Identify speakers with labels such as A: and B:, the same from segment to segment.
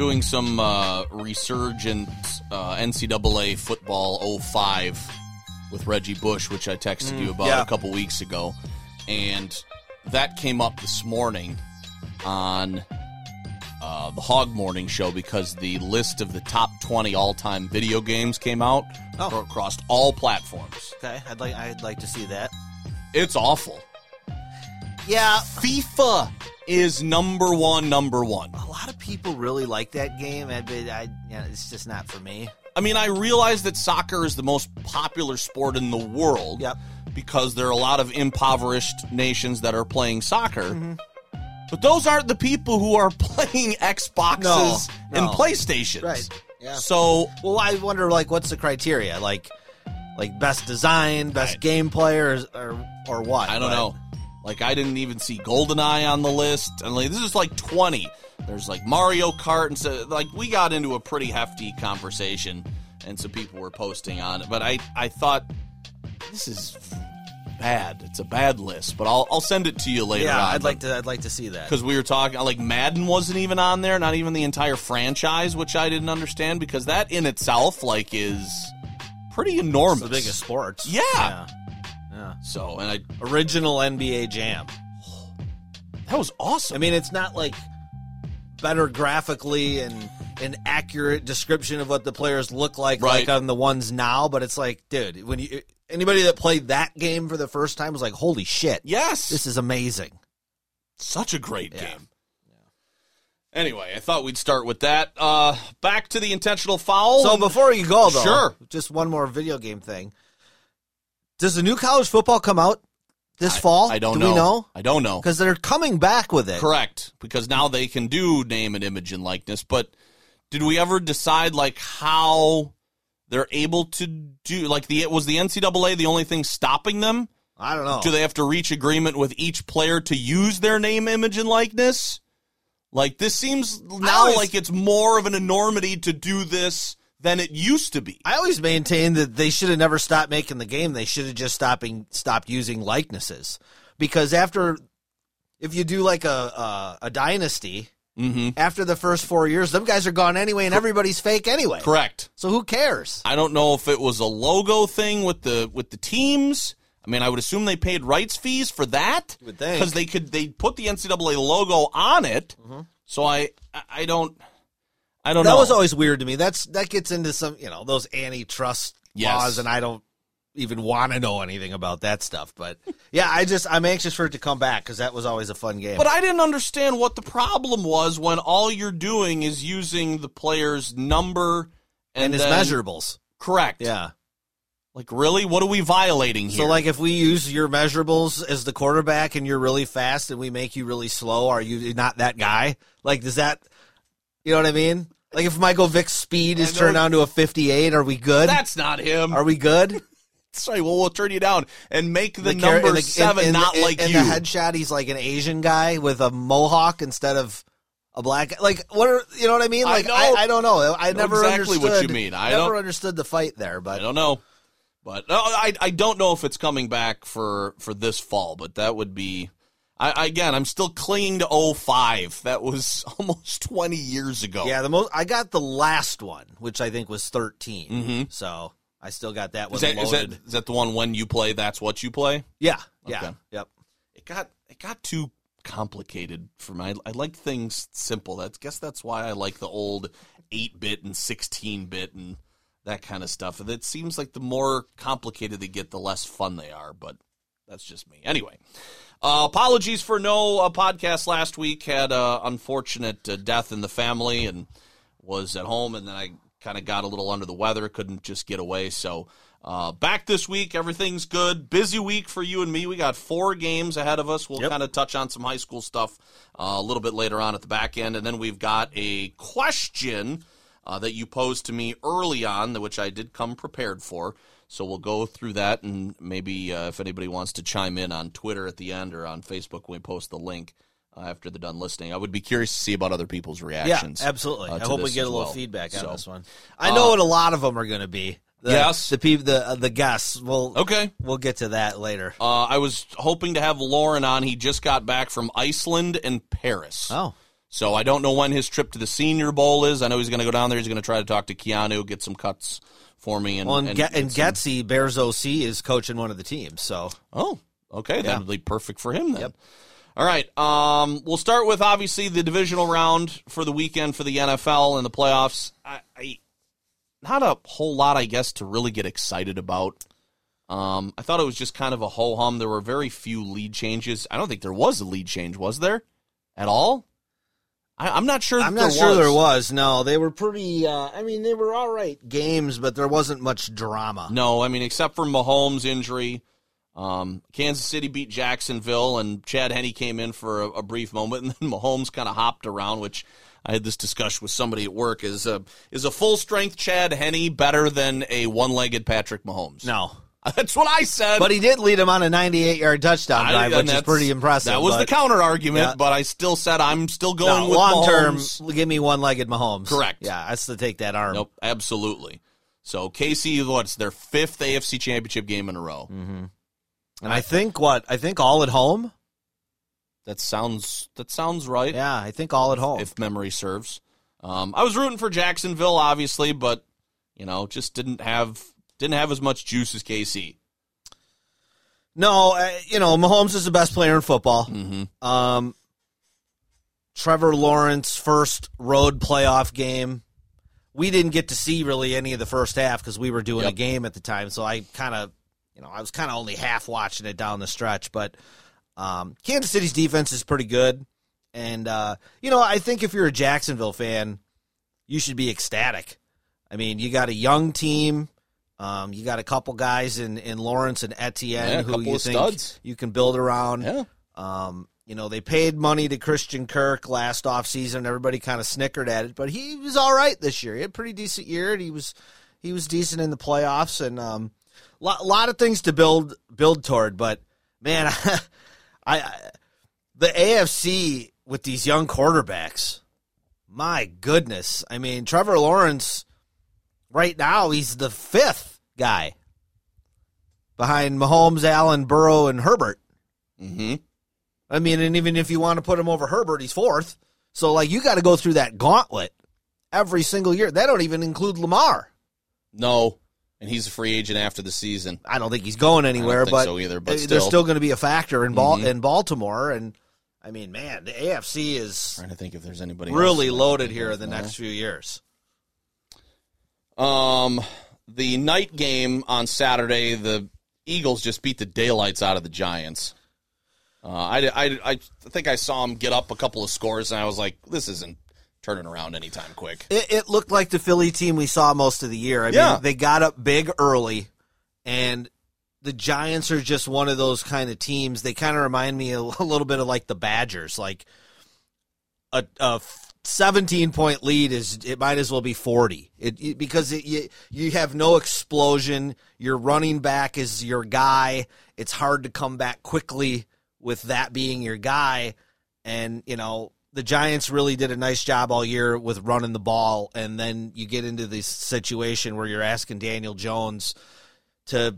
A: Doing some uh, resurgent uh, NCAA football 05 with Reggie Bush, which I texted you about
B: yeah.
A: a couple weeks ago. And that came up this morning on uh, the Hog Morning Show because the list of the top 20 all time video games came out
B: Oh.
A: across all platforms.
B: Okay, I'd like I'd like to see that.
A: It's awful.
B: Yeah,
A: FIFA is number one, number one.
B: a lot of people really like that game. But I yeah, it's just not for me.
A: I mean, I realize that soccer is the most popular sport in the world.
B: Yep.
A: Because there are a lot of impoverished nations that are playing soccer.
B: Mm-hmm.
A: But those aren't the people who are playing Xboxes
B: No,
A: and. PlayStations.
B: Right. Yeah.
A: So
B: Well, I wonder like what's the criteria? Like like best design, best
A: I-
B: gameplay, or or, or what?
A: I don't
B: But-
A: know. Like I didn't even see GoldenEye on the list, and like this is like twenty. There's like Mario Kart, and so like we got into a pretty hefty conversation, and some people were posting on it. But I I thought this is bad. It's a bad list, but I'll I'll send it to you later.
B: Yeah,
A: on,
B: I'd like to. I'd like to see that.
A: because we were talking like Madden wasn't even on there, not even the entire franchise, which I didn't understand because that in itself like is pretty enormous.
B: It's the biggest sports.
A: Yeah.
B: yeah. Yeah.
A: So and I
B: Original NBA Jam.
A: that was awesome.
B: I mean, it's not like better graphically and an accurate description of what the players look like,
A: Right.
B: like on the ones now. But it's like, dude, when you anybody that played that game for the first time was like, holy shit,
A: yes,
B: this is amazing.
A: Such a great
B: Yeah.
A: game. Anyway, I thought we'd start with that. Uh, back to the intentional foul.
B: So before you go, though,
A: Sure.
B: just one more video game thing. Does the new college football come out this fall?
A: I don't
B: Do
A: know.
B: we know?
A: I don't know.
B: Because they're coming back with it.
A: Correct, because now they can do name and image and likeness. But did we ever decide like how they're able to do? Like the was the NCAA the only thing stopping them?
B: I don't know.
A: Do they have to reach agreement with each player to use their name, image, and likeness? Like this seems now
B: always-
A: like it's more of an enormity to do this than it used to be.
B: I always maintain that they should have never stopped making the game. They should have just stopping stopped using likenesses because after, if you do like a a, a dynasty,
A: Mm-hmm.
B: after the first four years, them guys are gone anyway, and everybody's fake anyway.
A: Correct.
B: So who cares?
A: I don't know if it was a logo thing with the with the teams. I mean, I would assume they paid rights fees for that because they could they put the NCAA logo on it. So I I- I don't I don't
B: That
A: know.
B: That was always weird to me. That's that gets into some you know those antitrust
A: Yes.
B: laws, and I don't even want to know anything about that stuff. But yeah, I just I'm anxious for it to come back because that was always a fun game.
A: but I didn't understand what the problem was when all you're doing is using the player's number and,
B: and his
A: then-
B: measurables,
A: Correct.
B: yeah.
A: Like really, what are we violating here?
B: So, like, if we use your measurables as the quarterback and you're really fast and we make you really slow, are you not that guy? Like, does that, you know what I mean? Like, if Michael Vick's speed is turned down to a 58, are we good?
A: that's not him.
B: Are we good?
A: Sorry, well we'll turn you down and make the,
B: char-
A: number
B: the-
A: seven not like
B: in
A: you.
B: the headshot, he's like an Asian guy with a mohawk instead of a black guy. Like, what are, you know what I mean?
A: I
B: Like,
A: know.
B: I, I, don't know. I
A: know
B: never
A: exactly what
B: understood.
A: you mean. I
B: never
A: don't-
B: understood the fight there, but
A: I
B: but
A: don't know, but no, I I don't know if it's coming back for for this fall. But that would be. I again, I'm still clinging to 05. That was almost 20 years ago.
B: Yeah, the most I got the last one, which I think was 13.
A: Mhm.
B: So I still got that one
A: Is that, is
B: loaded.
A: that is that the one when you play? That's what you play.
B: yeah, yeah,
A: Okay.
B: yep.
A: It got it got too complicated for me. I, I like things simple. That's guess that's why I like the old 8 bit and 16 bit and that kind of stuff. It seems like the more complicated they get, the less fun they are. But that's just me. Anyway, uh, apologies for no uh, podcast last week. Had a unfortunate uh, death in the family and was at home, and then I kind of got a little under the weather. Couldn't just get away. So Uh, back this week, everything's good. Busy week for you and me. We got four games ahead of us. We'll
B: Yep.
A: kind of touch on some high school stuff uh, a little bit later on at the back end, and then we've got a question uh, that you posed to me early on, which I did come prepared for. So we'll go through that, and maybe uh, if anybody wants to chime in on Twitter at the end or on Facebook when we post the link uh, after they're done listening, I would be curious to see about other people's reactions.
B: Yeah, absolutely.
A: uh,
B: I hope we get a little
A: well.
B: feedback on
A: So,
B: this one. I know
A: uh,
B: what a lot of them are going to be. The,
A: Yes.
B: the peop the uh, the guests. We'll
A: Okay.
B: We'll get to that later.
A: Uh, I was hoping to have Lauren on. He just got back from Iceland and Paris.
B: Oh,
A: So I don't know when his trip to the Senior Bowl is. I know he's going to go down there. He's going to try to talk to Keanu, get some cuts for me. And,
B: well, and,
A: and,
B: Get- and
A: get some-
B: Getsy Bears OC is coaching one of the teams. So
A: Oh, okay. That would be perfect for him then.
B: Yep.
A: All right. Um, we'll start with obviously the divisional round for the weekend for the NFL and the playoffs. I, I not a whole lot, I guess, to really get excited about. Um, I thought it was just kind of a ho hum. There were very few lead changes. I don't think there was a lead change, was there, at all? I, I'm not sure. That
B: I'm not
A: there
B: sure
A: was.
B: there was. No, they were pretty. Uh, I mean, they were all right games, but there wasn't much drama.
A: No, I mean, except for Mahomes' injury. Um, Kansas City beat Jacksonville, and Chad Henne came in for a, a brief moment, and then Mahomes kind of hopped around. Which I had this discussion with somebody at work: is a is a full strength Chad Henne better than a one legged Patrick Mahomes?
B: No,
A: that's what I said.
B: but he did lead him on a 98 yard touchdown
A: I-
B: drive, which is pretty impressive.
A: That was the counter argument,
B: Yeah.
A: but I still said I'm still going
B: No,
A: with
B: long term, give me one legged Mahomes.
A: Correct.
B: Yeah, that's to take that arm.
A: Nope, absolutely. So KC, what's their fifth AFC Championship game in a row?
B: And I think what I think all at home.
A: That sounds that sounds right.
B: Yeah, I think all at home.
A: if memory serves. Um, I was rooting for Jacksonville, obviously, but you know, just didn't have didn't have as much juice as KC.
B: no, uh, you know Mahomes is the best player in football.
A: Mm-hmm.
B: Um, Trevor Lawrence first road playoff game. We didn't get to see really any of the first half because we were doing a game at the time. So I kind of, you know, I was kind of only half watching it down the stretch. But um, Kansas City's defense is pretty good, and uh, you know, I think if you're a Jacksonville fan, you should be ecstatic. I mean, you got a young team. Um, you got a couple guys in, in Lawrence and Etienne
A: Yeah,
B: who you think
A: studs.
B: you can build around.
A: Yeah,
B: Um, you know, they paid money to Christian Kirk last offseason. And everybody kind of snickered at it, but he was all right this year. He had a pretty decent year, and he was he was decent in the playoffs, and um, a lot, lot of things to build build toward. But man, I, I the AFC with these young quarterbacks, my goodness. I mean, Trevor Lawrence right now he's the fifth guy behind Mahomes, Allen, Burrow, and Herbert.
A: mm-hmm.
B: I mean, and even if you want to put him over Herbert, he's fourth. So like you got to go through that gauntlet every single year. That don't even include Lamar.
A: no, and he's a free agent after the season.
B: I don't think he's going anywhere, but,
A: so either, but
B: there's
A: still.
B: still going to be a factor in Bal-
A: Mhm.
B: in Baltimore. And I mean, man, the AFC is
A: trying to think if there's anybody
B: really loaded here in the next few years.
A: Um, the night game on Saturday, the Eagles just beat the daylights out of the Giants. Uh, I, I, I think I saw them get up a couple of scores, and I was like, this isn't turning around anytime quick.
B: It, it looked like the Philly team we saw most of the year. I
A: Yeah.
B: mean, they got up big early, and the Giants are just one of those kind of teams. They kind of remind me a, a little bit of like the Badgers. Like a, a 17 point lead is it might as well be 40 it, it- because it, you you have no explosion. Your running back is your guy. It's hard to come back quickly with that being your guy, and you know the Giants really did a nice job all year with running the ball, and then you get into this situation where you're asking Daniel Jones to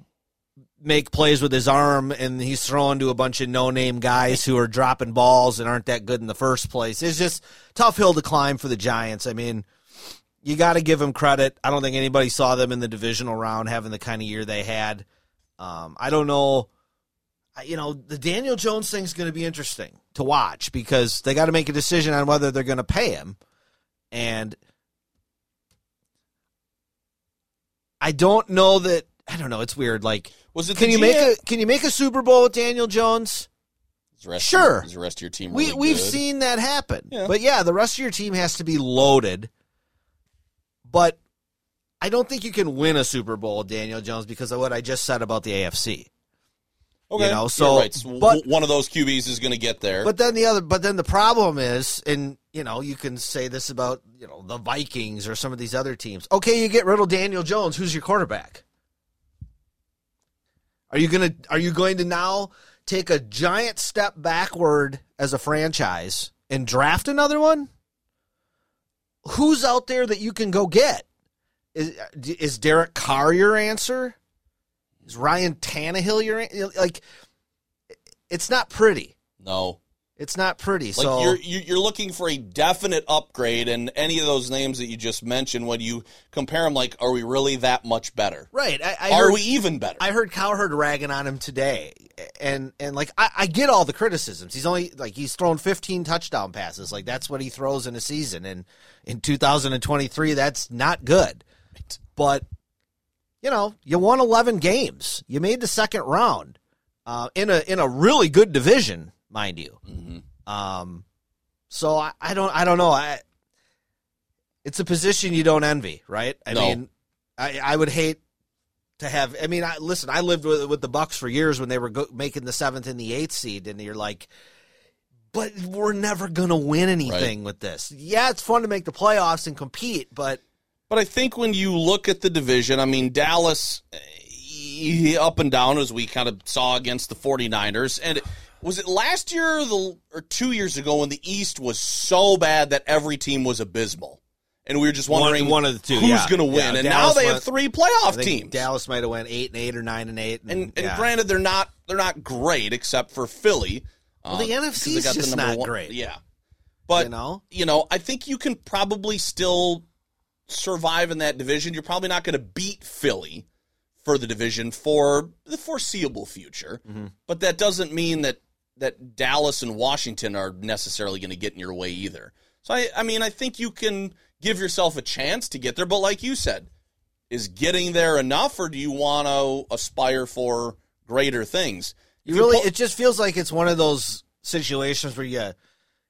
B: make plays with his arm, and he's throwing to a bunch of no-name guys who are dropping balls and aren't that good in the first place. It's just tough hill to climb for the Giants. I mean, you got to give them credit. I don't think anybody saw them in the divisional round having the kind of year they had. Um, I don't know. You know, the Daniel Jones thing's going to be interesting to watch because they got to make a decision on whether they're going to pay him. And I don't know that. I don't know. It's weird. Like,
A: Was it
B: can you make a can you make a Super Bowl with Daniel Jones?
A: Is the rest
B: Sure.
A: Is the rest of your team
B: We
A: really
B: we've
A: good?
B: seen that happen.
A: Yeah.
B: But yeah, the rest of your team has to be loaded. But I don't think you can win a Super Bowl, with Daniel Jones, because of what I just said about the AFC.
A: Okay, You're
B: so-
A: right. So
B: but-
A: one of those QBs is going to get there.
B: But then the other, but then the problem is, and you know, you can say this about you know the Vikings or some of these other teams. Okay, you get rid of Daniel Jones. Who's your quarterback? Are you gonna Are you going to now take a giant step backward as a franchise and draft another one? Who's out there that you can go get? Is is Derek Carr your answer? Is Ryan Tannehill your like? It's not pretty.
A: no,
B: It's not pretty.
A: like
B: so
A: you're you- you're looking for a definite upgrade, and any of those names that you just mentioned, when you compare them, like, are we really that much better?
B: right. I, I
A: are
B: heard,
A: we even better?
B: I heard Cowherd ragging on him today, and and like I, I get all the criticisms. He's only like he's thrown 15 touchdown passes. Like that's what he throws in a season, and in 2023, that's not good. But you know, you won 11 games. You made the second round uh, in a in a really good division, mind you. Um, so I, I don't I don't know. I it's a position you don't envy, right? I
A: No.
B: mean, I I would hate to have. I mean, I listen. I lived with with the Bucks for years when they were go, making the seventh and the eighth seed, and you're like, but we're never gonna win anything with this. Yeah, it's fun to make the playoffs and compete, but
A: But I think when you look at the division, I mean, Dallas eh, up and down as we kind of saw against the 49ers. And was it last year or, the, or two years ago when the East was so bad that every team was abysmal? And we were just
B: One-
A: wondering
B: one of the two,
A: who's
B: yeah.
A: going to win.
B: Yeah,
A: and
B: Dallas
A: now they
B: went-
A: have three playoff teams.
B: Dallas might have went eight and eight or nine and eight, and,
A: and and
B: yeah.
A: granted, they're not they're not great except for Philly.
B: Well, the
A: um,
B: NFC is just not
A: one-
B: great.
A: Yeah, but
B: You know?
A: you know, I think you can probably still survive in that division. You're probably not going to beat Philly for the division for the foreseeable future,
B: Mm-hmm.
A: but that doesn't mean that that Dallas and Washington are necessarily going to get in your way either. So I, I mean, I think you can give yourself a chance to get there, but like you said, is getting there enough, or do you want to aspire for greater things?
B: You
A: you
B: really,
A: pull-
B: it just feels like it's one of those situations where you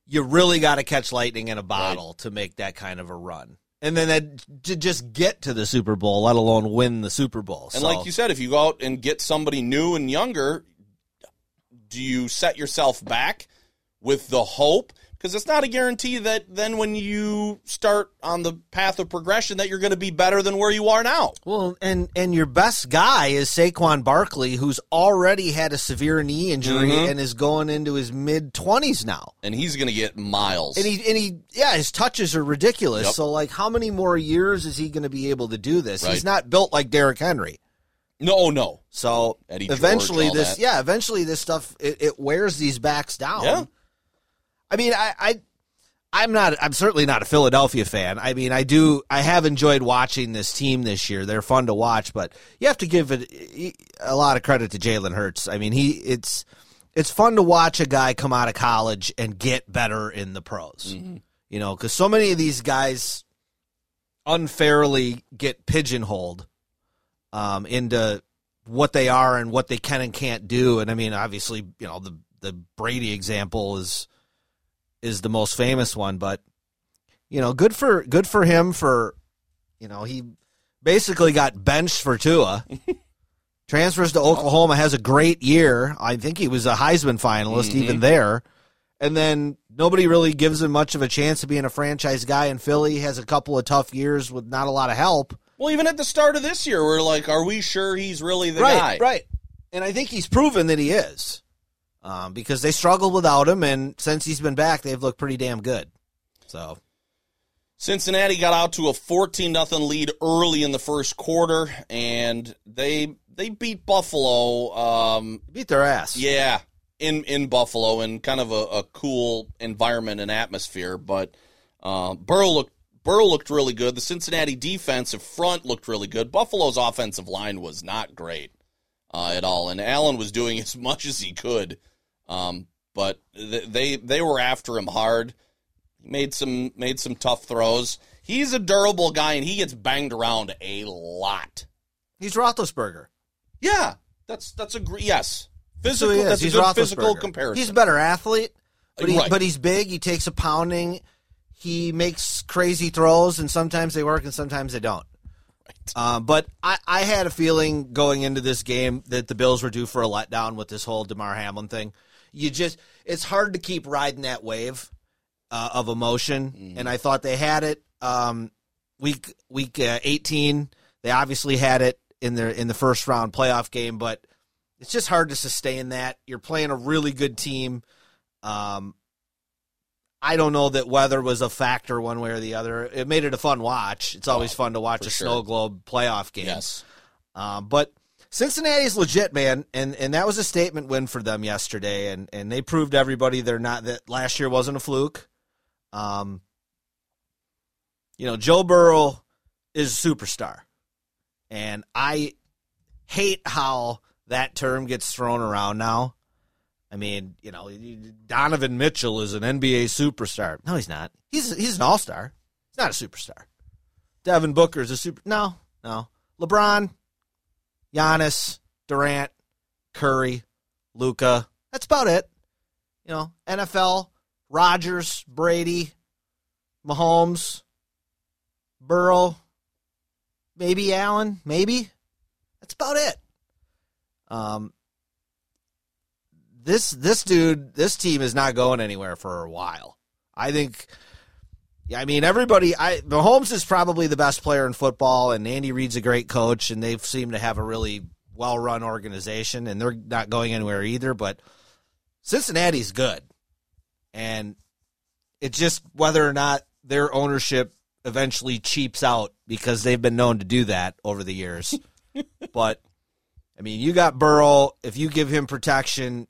B: you really got to catch lightning in a bottle to make that kind of a run, and then that, to just get to the Super Bowl, let alone win the Super Bowl.
A: And
B: So,
A: like you said, if you go out and get somebody new and younger, do you set yourself back with the hope? Because it's not a guarantee that then when you start on the path of progression that you're going to be better than where you are now.
B: well, and and your best guy is Saquon Barkley, who's already had a severe knee injury
A: Mhm.
B: and is going into his mid twenties now.
A: And he's going to get miles.
B: And he and he yeah, his touches are ridiculous.
A: Yep.
B: So like, how many more years is he going to be able to do this?
A: Right.
B: He's not built like Derrick Henry.
A: No, oh, no.
B: So
A: Eddie
B: eventually,
A: all
B: this
A: that.
B: yeah, eventually this stuff it, it wears these backs down.
A: Yeah.
B: I mean, I, I I'm not I'm certainly not a Philadelphia fan. I mean, I do I have enjoyed watching this team this year. They're fun to watch, but you have to give it a lot of credit to Jalen Hurts. I mean, he it's it's fun to watch a guy come out of college and get better in the pros. Mm-hmm. You know, because so many of these guys unfairly get pigeonholed um, into what they are and what they can and can't do. And I mean, obviously, you know, the the Brady example is is the most famous one, but you know, good for good for him for you know, he basically got benched for Tua. Transfers to Oklahoma, has a great year. I think he was a Heisman finalist even there. And then nobody really gives him much of a chance of being a franchise guy in Philly. Has a couple of tough years with not a lot of help.
A: Well, even at the start of this year, we're like, are we sure he's really the
B: right,
A: guy?
B: Right. And I think he's proven that he is. Um, because they struggled without him, and since he's been back, they've looked pretty damn good. So
A: Cincinnati got out to a 14 nothing lead early in the first quarter, and they they beat Buffalo. Um,
B: beat their ass.
A: yeah, in in Buffalo, in kind of a, a cool environment and atmosphere. But uh, Burrow looked Burrow looked really good. The Cincinnati defensive front looked really good. Buffalo's offensive line was not great uh, at all, and Allen was doing as much as he could. Um, but th- they they were after him hard. He made some made some tough throws. He's a durable guy, and he gets banged around a lot.
B: He's Roethlisberger.
A: Yeah, that's that's a gr- yes. Physical.
B: who he.
A: That's a good physical comparison.
B: He's a better athlete, but, he,
A: Right.
B: but he's big. He takes a pounding. He makes crazy throws, and sometimes they work, and sometimes they don't. Um, but I, I had a feeling going into this game that the Bills were due for a letdown with this whole Damar Hamlin thing. You just it's hard to keep riding that wave uh, of emotion, and I thought they had it. Um, week week uh, eighteen, they obviously had it in their in the first round playoff game, but it's just hard to sustain that. You're playing a really good team. Um, I don't know that weather was a factor one way or the other. It made it a fun watch. It's always fun to watch a
A: sure.
B: snow globe playoff game.
A: Yes.
B: Um, but Cincinnati's legit, man, and and that was a statement win for them yesterday, and and they proved everybody they're not that last year wasn't a fluke. Um, you know, Joe Burrow is a superstar, and I hate how that term gets thrown around now. I mean, you know, Donovan Mitchell is an NBA superstar. No, he's not. He's he's an all star. He's not a superstar. Devin Booker is a super. No, no. LeBron, Giannis, Durant, Curry, Luka. That's about it. You know, NFL, Rodgers, Brady, Mahomes, Burrow, maybe Allen, maybe. That's about it. Um, this this dude, this team is not going anywhere for a while. I think. Yeah, I mean everybody. I Mahomes is probably the best player in football, and Andy Reid's a great coach, and they seem to have a really well run organization, and they're not going anywhere either. But Cincinnati's good, and it's just whether or not their ownership eventually cheaps out because they've been known to do that over the years. but I mean, you got Burrow. If you give him protection,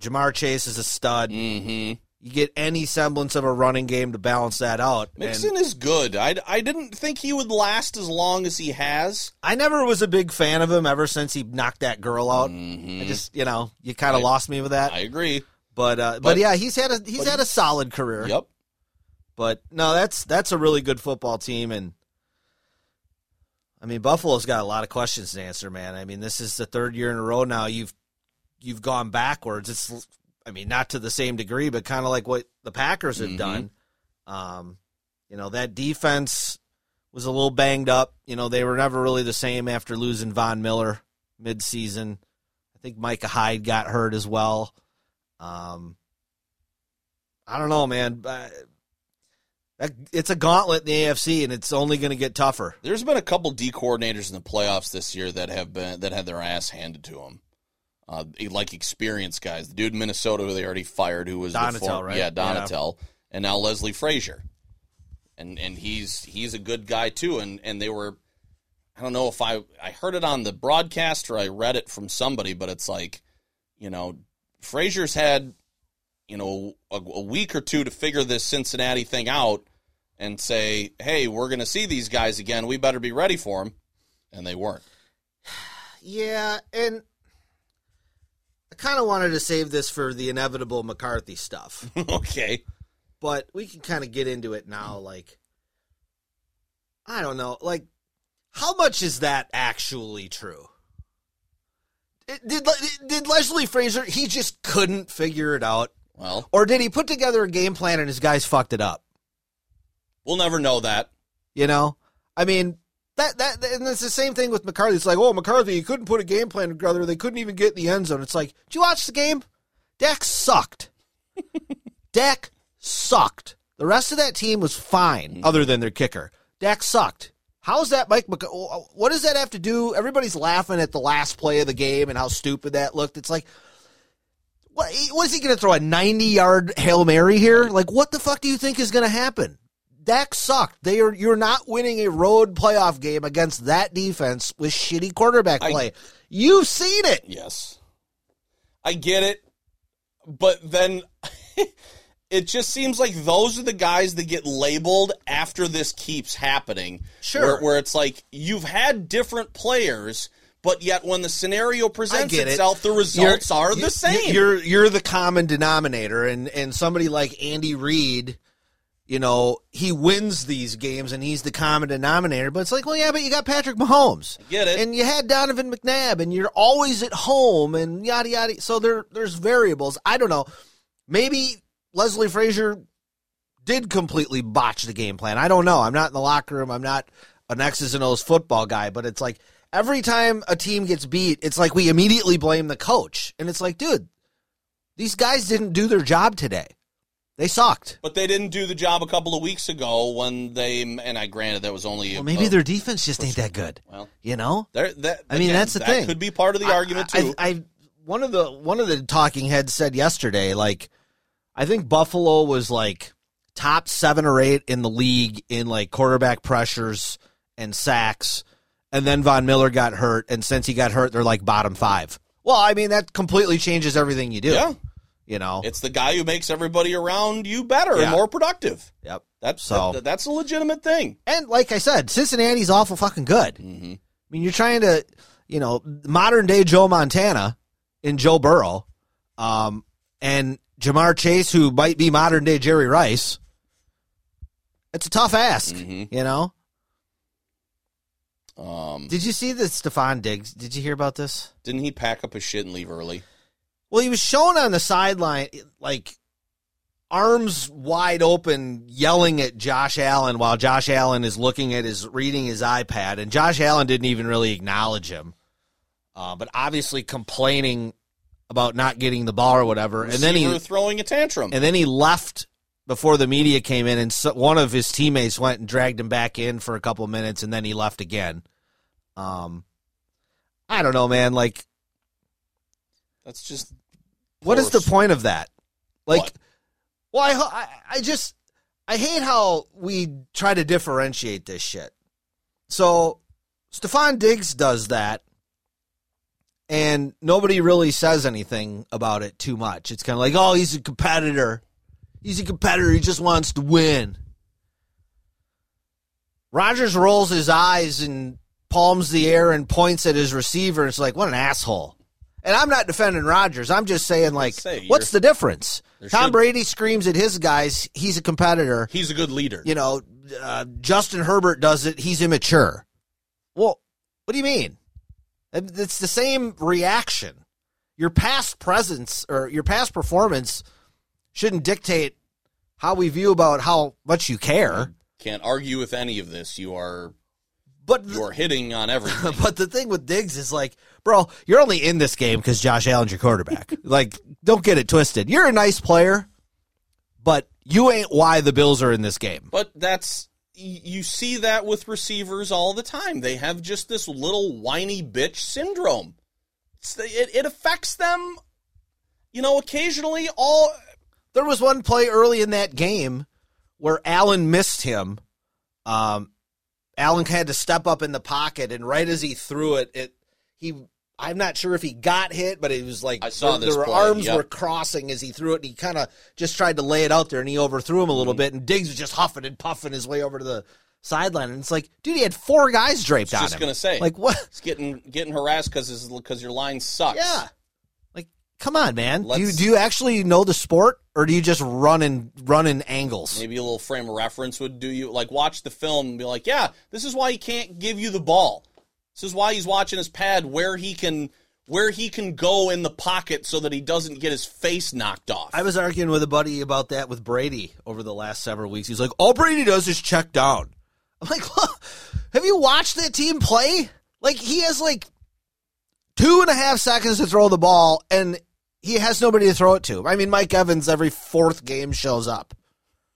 B: Ja'Marr Chase is a stud.
A: Mm-hmm.
B: You get any semblance of a running game to balance that out. And
A: Mixon is good. I, I didn't think he would last as long as he has.
B: I never was a big fan of him ever since he knocked that girl out. I just, you know, you kind of
A: Mm-hmm.
B: Lost me with that.
A: I agree.
B: but, uh, but
A: but-
B: yeah, he's had a he's
A: but
B: had a solid career.
A: Yep.
B: But no, that's that's a really good football team, and I mean Buffalo's got a lot of questions to answer, man. I mean, this is the third year in a row now you've you've gone backwards. It's I mean, not to the same degree, but kind of like what the Packers have
A: Mhm.
B: done. Um, you know, that defense was a little banged up. You know, they were never really the same after losing Von Miller midseason. I think Micah Hyde got hurt as well. Um, I don't know, man. That, it's a gauntlet in the AFC, and it's only going to get tougher.
A: There's been a couple D coordinators in the playoffs this year that have been that had their ass handed to them. Uh, like experienced guys. The dude in Minnesota who they already fired, who was the
B: Donatell,
A: form-
B: right?
A: Yeah, Donatell, and now Leslie Frazier, and and he's he's a good guy too. And and they were, I don't know if I I heard it on the broadcast or I read it from somebody, but it's like, you know, Frazier's had, you know, a, a week or two to figure this Cincinnati thing out and say, hey, we're going to see these guys again. We better be ready for them. And they weren't.
B: Yeah, and I kind of wanted to save this for the inevitable McCarthy stuff,
A: okay.
B: but we can kind of get into it now. Like, I don't know, like, how much is that actually true? Did did Leslie Frazier, He just couldn't figure it out,
A: Well,
B: or did he put together a game plan and his guys fucked it up?
A: we'll never know that.
B: You know, I mean that that and it's the same thing with McCarthy. It's like, oh, McCarthy, you couldn't put a game plan together. They couldn't even get in the end zone. It's like, did you watch the game? Dak sucked. Dak sucked. The rest of that team was fine, mm-hmm. other than their kicker. Dak sucked. How's that, Mike? Mc- What does that have to do? Everybody's laughing at the last play of the game and how stupid that looked. It's like, what? Is he going to throw a ninety-yard hail mary here? Like, what the fuck do you think is going to happen? Dak sucked. They are you're not winning a road playoff game against that defense with shitty quarterback
A: I-
B: play. You've seen it.
A: Yes. I get it. But then it just seems like those are the guys that get labeled after this keeps happening.
B: Sure.
A: Where, where it's like you've had different players, but yet when the scenario presents
B: get it.
A: itself, the results are
B: You're-
A: the same.
B: You're you're the common denominator, and and somebody like Andy Reid, you know, he wins these games, and he's the common denominator. But it's like, well, yeah, but you got Patrick Mahomes,
A: get it.
B: and you had Donovan McNabb, and you're always at home, and yada yada. So there there's variables. I don't know. Maybe Leslie Frazier did completely botch the game plan. I don't know. I'm not in the locker room. I'm not an X's and O's football guy, but it's like every time a team gets beat, it's like we immediately blame the coach. And it's like, dude, these guys didn't do their job today. They sucked.
A: But they didn't do the job a couple of weeks ago when they and I granted that was only
B: Well, maybe
A: a,
B: their defense just ain't that good.
A: well
B: You know?
A: that
B: I mean,
A: again,
B: that's the
A: that
B: thing.
A: could be part of the argument too.
B: I, I one of the one of the talking heads said yesterday, like I think Buffalo was like top seven or eight in the league in like quarterback pressures and sacks, and then Von Miller got hurt, and since he got hurt, they're like bottom five. Well, I mean that completely changes everything you do.
A: yeah,
B: you know.
A: it's the guy who makes everybody around you better
B: Yeah.
A: and more productive.
B: yep.
A: That's
B: So-
A: that- that's a legitimate thing.
B: And like I said, Cincinnati's awful fucking good.
A: Mm-hmm.
B: I mean, you're trying to, you know, modern day Joe Montana in Joe Burrow, um, and Ja'Marr Chase, who might be modern day Jerry Rice. It's a tough ask,
A: Mm-hmm.
B: you know.
A: Um,
B: Did you see the Stefon Diggs? Did you hear about this?
A: didn't he pack up his shit and leave early?
B: Well, he was shown on the sideline, like arms wide open, yelling at Josh Allen while Josh Allen is looking at his reading his iPad, and Josh Allen didn't even really acknowledge him, uh, but obviously complaining about not getting the ball or whatever. And then he
A: throwing a tantrum.
B: and then he left before the media came in, and so, one of his teammates went and dragged him back in for a couple of minutes, and then he left again. Um, I don't know, man. Like,
A: that's just
B: what is the point of that? Like,
A: What?
B: well, I, I, I just, I hate how we try to differentiate this shit. So, Stefon Diggs does that, and nobody really says anything about it too much. It's kind of like, oh, he's a competitor. He's a competitor. He just wants to win. Rodgers rolls his eyes and palms the air and points at his receiver. It's like, what an asshole. And I'm not defending Rodgers. I'm just saying, like,
A: say,
B: what's the difference? Tom
A: should-
B: Brady screams at his guys. He's a competitor.
A: he's a good leader.
B: You know, uh, Justin Herbert does it. He's immature. Well, what do you mean? It's the same reaction. Your past presence or your past performance shouldn't dictate how we view about how much you care.
A: Can't argue with any of this. You are
B: But
A: you are hitting on everything.
B: But the thing with Diggs is like, bro, you're only in this game because Josh Allen's your quarterback. like, don't get it twisted. You're a nice player, but you ain't why the Bills are in this game.
A: But that's you see that with receivers all the time. They have just this little whiny bitch syndrome. The- it, it affects them, you know, occasionally. All
B: There was one play early in that game where Allen missed him. Um, Allen had to step up in the pocket, and right as he threw it, it he. I'm not sure if he got hit, but it was like
A: I saw
B: the,
A: this play,
B: arms
A: yep.
B: were crossing as he threw it, and he kind of just tried to lay it out there, and he overthrew him a
A: Mm-hmm.
B: little bit, and Diggs was just huffing and puffing his way over to the sideline, and it's like, dude, he had four guys draped on him.
A: just gonna say,
B: like what?
A: It's getting getting harassed because because your line sucks.
B: Yeah, like come on, man. Do you do you actually know the sport, or do you just run in run in angles?
A: Maybe a little frame of reference would do you. Like watch the film and be like, yeah, this is why he can't give you the ball. This is why he's watching his pad where he can where he can go in the pocket so that he doesn't get his face knocked off.
B: I was arguing with a buddy about that with Brady over the last several weeks. He's like, all Brady does is check down. I'm like, have you watched that team play? Like, he has like two and a half seconds to throw the ball, and he has nobody to throw it to. I mean, Mike Evans every fourth game shows up.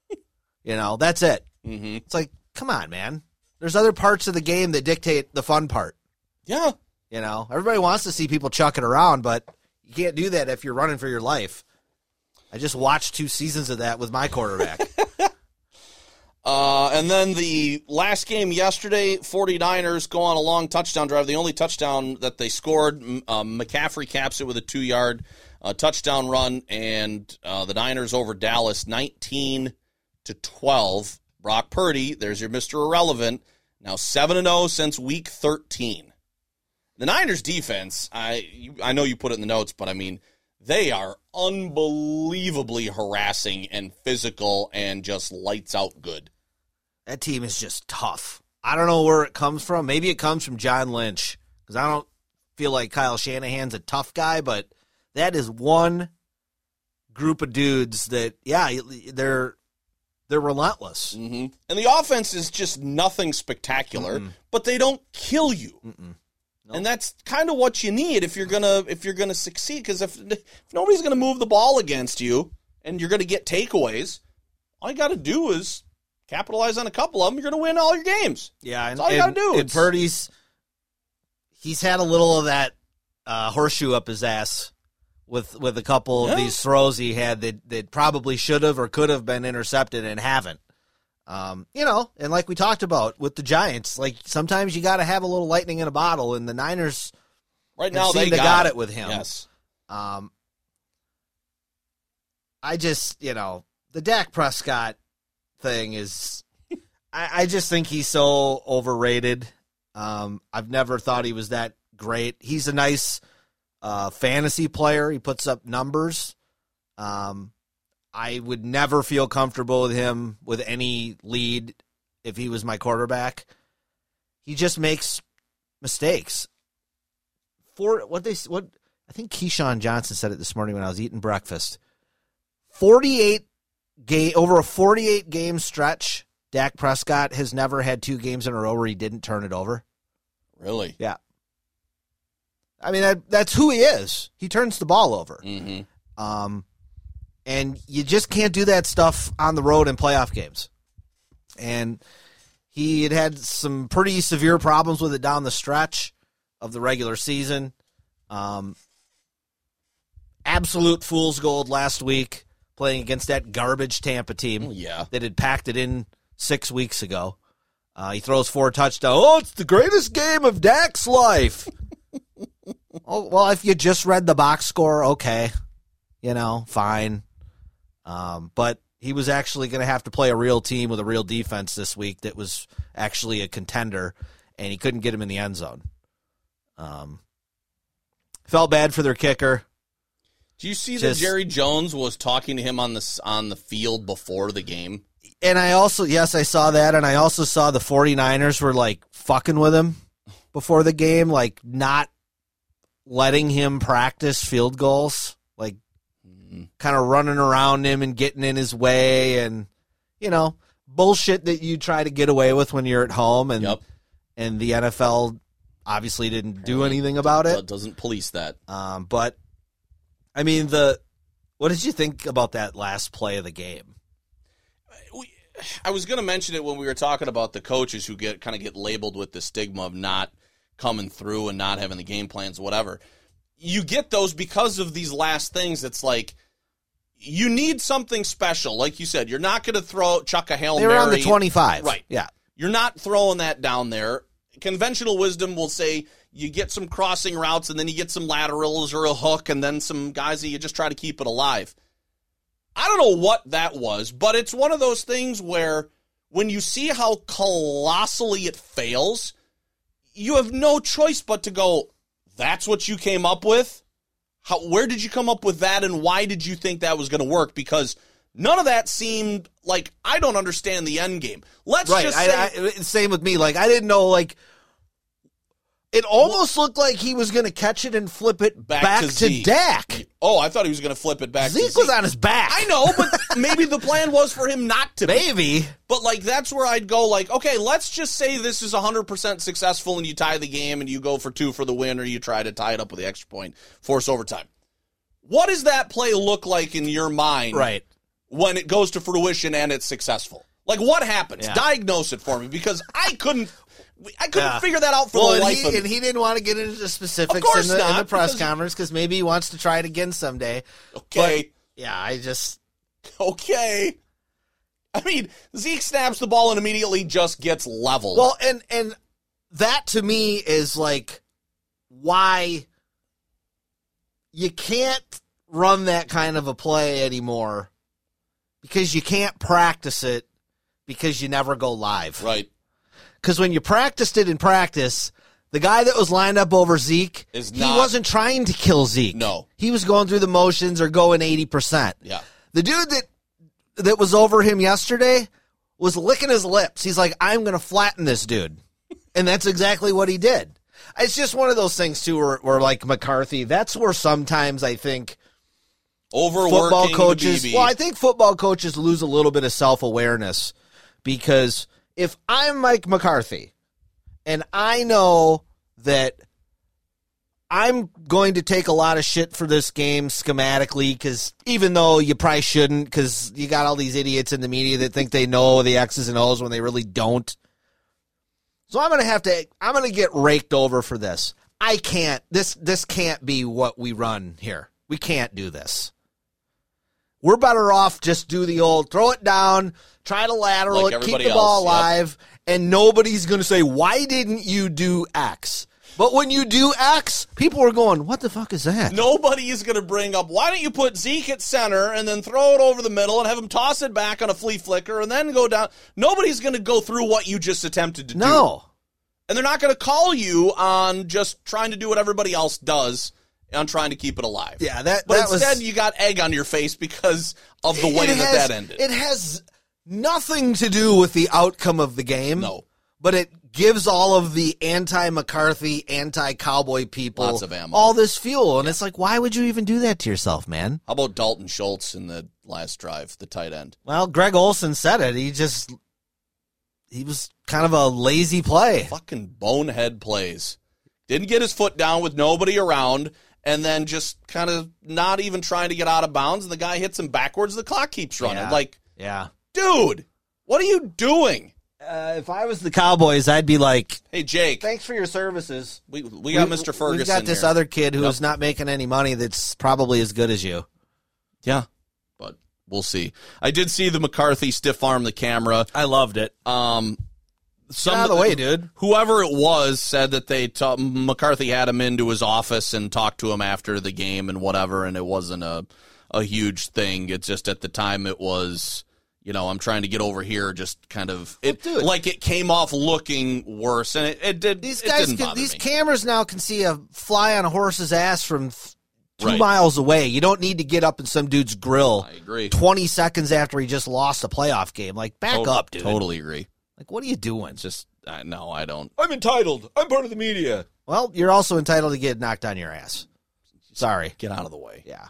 B: you know, that's it.
A: hmm
B: It's like, come on, man. There's other parts of the game that dictate the fun part.
A: Yeah.
B: You know, everybody wants to see people chuck it around, but you can't do that if you're running for your life. I just watched two seasons of that with my quarterback.
A: Uh, and then the last game yesterday, 49ers go on a long touchdown drive. The only touchdown that they scored, um, McCaffrey caps it with a two yard uh, touchdown run, and uh, the Niners over Dallas 19 to 12. Brock Purdy, there's your Mr. Irrelevant, now 7 0 since week 13. The Niners defense, I you, I know you put it in the notes, but I mean, they are unbelievably harassing and physical and just lights out good.
B: that team is just tough. I don't know where it comes from. Maybe it comes from John Lynch because I don't feel like Kyle Shanahan's a tough guy, but that is one group of dudes that, yeah, they're they're relentless.
A: hmm And the offense is just nothing spectacular, but they don't kill you. And that's kind of what you need if you're gonna if you're gonna succeed. Because if, if nobody's gonna move the ball against you and you're gonna get takeaways, all you got to do is capitalize on a couple of them. You're gonna win all your games.
B: Yeah, and,
A: That's all you
B: and,
A: gotta do.
B: and Purdy's he's had a little of that uh, horseshoe up his ass with with a couple
A: Yeah.
B: of these throws he had that that probably should have or could have been intercepted and haven't. Um, you know, and like we talked about with the Giants, like sometimes you got to have a little lightning in a bottle, and the Niners
A: Right
B: It
A: now they got,
B: got it with him.
A: Yes.
B: Um, I just, you know, the Dak Prescott thing is, I, I just think he's so overrated. Um, I've never thought he was that great. He's a nice uh, fantasy player. He puts up numbers. Um, I would never feel comfortable with him with any lead if he was my quarterback. He just makes mistakes. For what they what I think Keyshawn Johnson said it this morning when I was eating breakfast. Forty-eight game over a forty-eight game stretch. Dak Prescott has never had two games in a row where he didn't turn it over.
A: Really.
B: Yeah, I mean that, that's who he is. He turns the ball over.
A: hmm
B: Um, and you just can't do that stuff on the road in playoff games. And he had had some pretty severe problems with it down the stretch of the regular season. Um, absolute fool's gold last week playing against that garbage Tampa team
A: Oh, yeah.
B: that had packed it in six weeks ago. Uh, he throws four touchdowns. Oh, it's the greatest game of Dak's life. Oh, well, if you just read the box score, okay, you know, fine. Um, but he was actually going to have to play a real team with a real defense this week that was actually a contender, and he couldn't get him in the end zone. Um, felt bad for their kicker.
A: Do you see
B: Just-
A: that Jerry Jones was talking to him on the on the field before the game?
B: And I also, yes, I saw that. And I also saw the 49ers were like fucking with him before the game, like not letting him practice field goals, like kind of running around him and getting in his way and, you know, bullshit that you try to get away with when you're at home. And,
A: Yep.
B: and the NFL obviously didn't do anything about it.
A: It doesn't police that.
B: Um, but I mean, the, what did you think about that last play of the game?
A: we, I was going to mention it when we were talking about the coaches who get kind of get labeled with the stigma of not coming through and not having the game plans, whatever. You get those because of these last things. It's like you need something special, like you said. You're not going to throw chuck a hail
B: They were
A: mary
B: on the 25.
A: Right.
B: Yeah.
A: You're not throwing that down there. Conventional wisdom will say you get some crossing routes and then you get some laterals or a hook and then some guys that you just try to keep it alive. I don't know what that was, but it's one of those things where when you see how colossally it fails, you have no choice but to go, that's what you came up with? How where did you come up with that and why did you think that was going to work? Because none of that seemed like I don't understand the end game. Let's
B: Right.
A: just say
B: I, I, same with me. Like I didn't know. Like it almost looked like he was going to catch it and flip it
A: Back
B: back,
A: to
B: to, Dak.
A: Oh, I thought he was going to flip it back. to
B: Zeke was on his back.
A: I know, but maybe the plan was for him not to. be.
B: Maybe.
A: But like that's where I'd go. Like, okay, let's just say this is 100 percent successful, and you tie the game, and you go for two for the win, or you try to tie it up with the extra point, force overtime. What does that play look like in your mind?
B: Right.
A: when it goes to fruition and it's successful. Like what happens?
B: Yeah.
A: Diagnose it for me because I couldn't. I couldn't
B: Yeah.
A: figure that out for
B: Well,
A: the
B: and
A: life
B: he,
A: of me.
B: and he didn't want to get into the specifics in, the, in the press
A: because-
B: conference because maybe he wants to try it again someday.
A: okay,
B: Yeah, I just
A: okay. I mean, Zeke snaps the ball and immediately just gets leveled.
B: well, and and that to me is like why you can't run that kind of a play anymore because you can't practice it because you never go live.
A: right.
B: Because when you practiced it in practice, the guy that was lined up over Zeke,
A: Is
B: he
A: not-
B: wasn't trying to kill Zeke.
A: No.
B: he was going through the motions or going eighty percent.
A: Yeah.
B: The dude that that was over him yesterday was licking his lips. He's like, "I'm going to flatten this dude," and that's exactly what he did. It's just one of those things too, where, where like McCarthy. That's where sometimes I think
A: Overworking
B: football
A: the
B: coaches.
A: BB.
B: Well, I think football coaches lose a little bit of self awareness because if I'm Mike McCarthy and I know that I'm going to take a lot of shit for this game schematically because even though you probably shouldn't because you got all these idiots in the media that think they know the X's and O's when they really don't. So I'm gonna have to. I'm gonna get raked over for this. I can't. This this can't be what we run here. We can't do this. We're better off just do the old throw it down, try to lateral
A: Like
B: it, keep the ball
A: else, yep.
B: alive, and nobody's going to say why didn't you do X. But when you do X, people are going, "What the fuck is that?"
A: Nobody is going to bring up, why don't you put Zeke at center and then throw it over the middle and have him toss it back on a flea flicker and then go down? Nobody's going to go through what you just attempted to do.
B: No.
A: And they're not going to call you on just trying to do what everybody else does on trying to keep it alive.
B: Yeah, that
A: But
B: that
A: instead,
B: was
A: you got egg on your face because of the way that
B: has,
A: that ended.
B: It has nothing to do with the outcome of the game.
A: No.
B: But it gives all of the anti McCarthy, anti cowboy people
A: Lots of ammo.
B: all this fuel. And it's like, why would you even do that to yourself, man?
A: How about Dalton Schultz in the last drive, the tight end?
B: Well, Greg Olsen said it. He just he was kind of a lazy play.
A: Fucking bonehead plays. Didn't get his foot down with nobody around, and then just kind of not even trying to get out of bounds, and the guy hits him backwards. The clock keeps running.
B: Yeah.
A: Like,
B: Yeah.
A: dude, what are you doing?
B: Uh, if I was the Cowboys, I'd be like,
A: Hey, Jake,
B: "Thanks for your services."
A: we, we got Mr. Ferguson.
B: We've got this
A: here.
B: other kid who's
A: Yep.
B: not making any money. That's probably as good as you.
A: Yeah, but we'll see. I did see the McCarthy stiff arm the camera.
B: I loved it.
A: Um, some
B: out of the way, dude.
A: Whoever it was said that they ta- McCarthy had him into his office and talked to him after the game and whatever, and it wasn't a a huge thing. It's just at the time it was. You know, I'm trying to get over here. Just kind of it, like it came off looking worse, and it, it did.
B: These
A: it
B: guys, can, these
A: me.
B: cameras now can see a fly on a horse's ass from th- two
A: Right.
B: miles away. You don't need to get up in some dude's grill.
A: I agree.
B: Twenty seconds after he just lost a playoff game, like back up, dude.
A: Totally agree.
B: Like, what are you doing?
A: Just I no, I don't.
B: I'm entitled. I'm part of the media. Well, you're also entitled to get knocked on your ass. Sorry.
A: Get out of the way.
B: Yeah.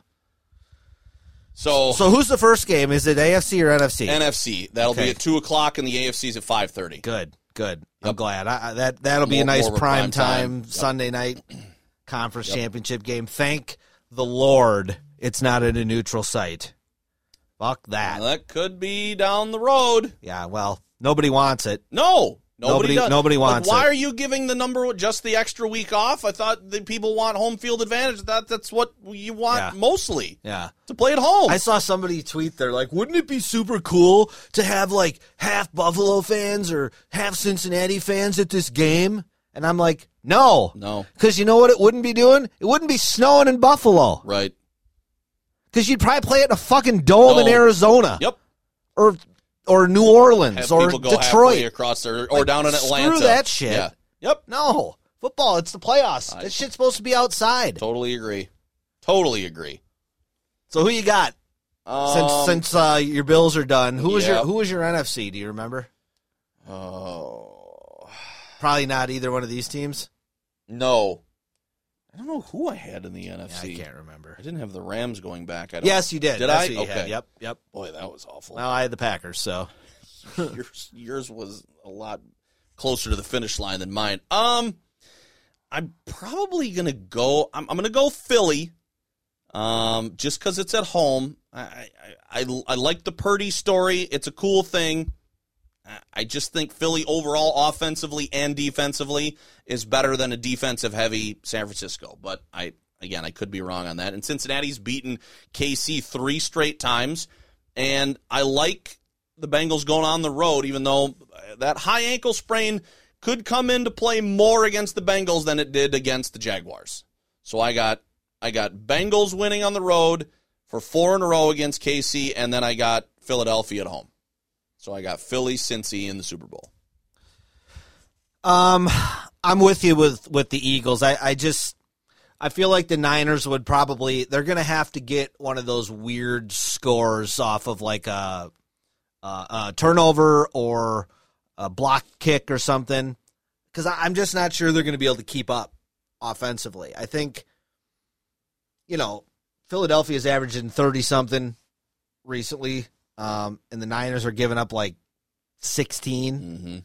A: So,
B: So who's the first game? Is it AFC or NFC?
A: NFC that'll
B: Okay.
A: be at two o'clock, and the AFC's at five thirty.
B: Good, good. I'm glad. I, I- that that'll be a nice
A: more of a
B: prime,
A: prime
B: time,
A: time. Yep.
B: Sunday night conference championship game. Thank the Lord, it's not at a neutral site. Fuck that.
A: That could be down the road.
B: Yeah, well, nobody wants it.
A: No, nobody.
B: Nobody-
A: does.
B: nobody
A: Like, why
B: it.
A: are you giving the number just the extra week off? I thought the people want home field advantage. That that's what you want
B: Yeah.
A: mostly
B: Yeah.
A: to play at home.
B: I saw somebody tweet there like, wouldn't it be super cool to have like half Buffalo fans or half Cincinnati fans at this game? And I'm like, no.
A: no,
B: Because you know what it wouldn't be doing? It wouldn't be snowing in Buffalo.
A: right?
B: Because you'd probably play it in a fucking dome in Arizona.
A: Yep.
B: Or or New Orleans or Detroit.
A: across there or
B: Like,
A: down in Atlanta.
B: screw that shit.
A: Yeah. Yep.
B: No. Football, it's the playoffs.
A: I-
B: That shit's supposed to be outside.
A: Totally agree. Totally agree.
B: So who you got? Since
A: Um,
B: since uh, your Bills are done, who was
A: yeah.
B: your who was your NFC? Do you remember?
A: oh
B: Probably not either one of these teams.
A: no, I don't know who I had in the
B: Yeah,
A: NFC.
B: I can't remember.
A: I didn't have the Rams going back. I don't,
B: Yes, you did.
A: Did
B: That's
A: I?
B: you had.
A: Okay.
B: Yep, yep.
A: Boy, that was awful.
B: Well, I had the Packers, so
A: yours, yours was a lot closer to the finish line than mine. Um, I'm probably gonna go. I'm, I'm gonna go Philly. Um, just because it's at home. I, I I I like the Purdy story. It's a cool thing. I- just think Philly overall, offensively and defensively, is better than a defensive heavy San Francisco. But I again, I could be wrong on that. And Cincinnati's beaten KC three straight times, and I like the Bengals going on the road, even though that high ankle sprain could come into play more against the Bengals than it did against the Jaguars. So I got I got Bengals winning on the road for four in a row against KC, and then I got Philadelphia at home. So I got Philly, Cincy in the Super Bowl.
B: Um, I'm with you with with the Eagles. I I just I feel like the Niners would probably they're gonna have to get one of those weird scores off of like a, a, a turnover or a block kick or something because I'm just not sure they're gonna be able to keep up offensively. I think you know Philadelphia's averaging thirty something recently, um, and the Niners are giving up like 16
A: Mm-hmm.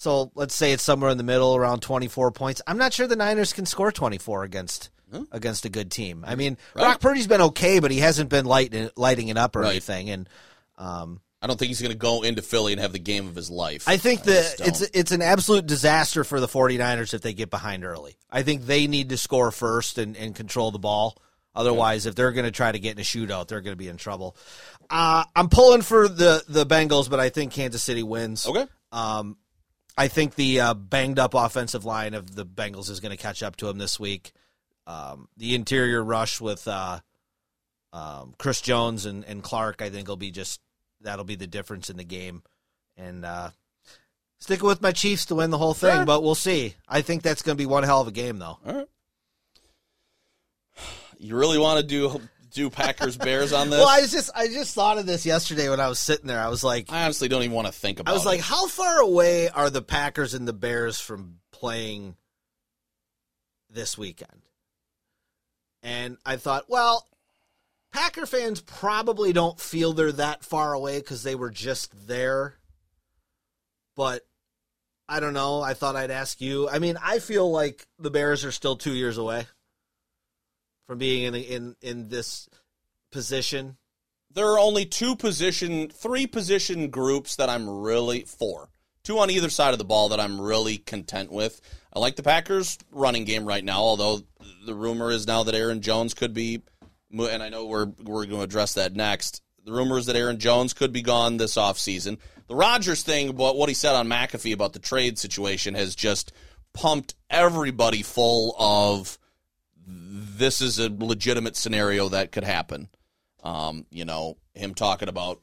B: So let's say it's somewhere in the middle, around twenty four points. I'm not sure the Niners can score twenty four against against a good team. I mean,
A: Right.
B: Brock Purdy's been okay, but he hasn't been lighting lighting it up or
A: Right.
B: anything. And um,
A: I don't think he's going to go into Philly and have the game of his life.
B: I think that it's it's an absolute disaster for the 49ers if they get behind early. I think they need to score first and, and control the ball. Otherwise, if they're going to try to get in a shootout, they're going to be in trouble. Uh, I'm pulling for the the Bengals, but I think Kansas City wins.
A: okay.
B: Um, I think the uh, banged up offensive line of the Bengals is going to catch up to them this week. Um, the interior rush with uh, um, Chris Jones and, and Clark, I think, will be just that'll be the difference in the game. And uh, sticking with my Chiefs to win the whole thing,
A: Sure.
B: but we'll see. I think that's going to be one hell of a game, though.
A: All right. You really want to do do Packers Bears on this?
B: Well, I was just I just thought of this yesterday when I was sitting there. I was like,
A: I honestly don't even want to think about. It.
B: I was like,
A: it.
B: how far away are the Packers and the Bears from playing this weekend? And I thought, well, Packer fans probably don't feel they're that far away because they were just there. But I don't know. I thought I'd ask you. I mean, I feel like the Bears are still two years away from being in in in this position.
A: there are only two position, three position groups that I'm really for. Two on either side of the ball that I'm really content with. I like the Packers running game right now, although the rumor is now that Aaron Jones could be, and I know we're we're going to address that next. The rumor is that Aaron Jones could be gone this offseason. The Rodgers thing, but what he said on McAfee about the trade situation has just pumped everybody full of this is a legitimate scenario that could happen. Um, you know, him talking about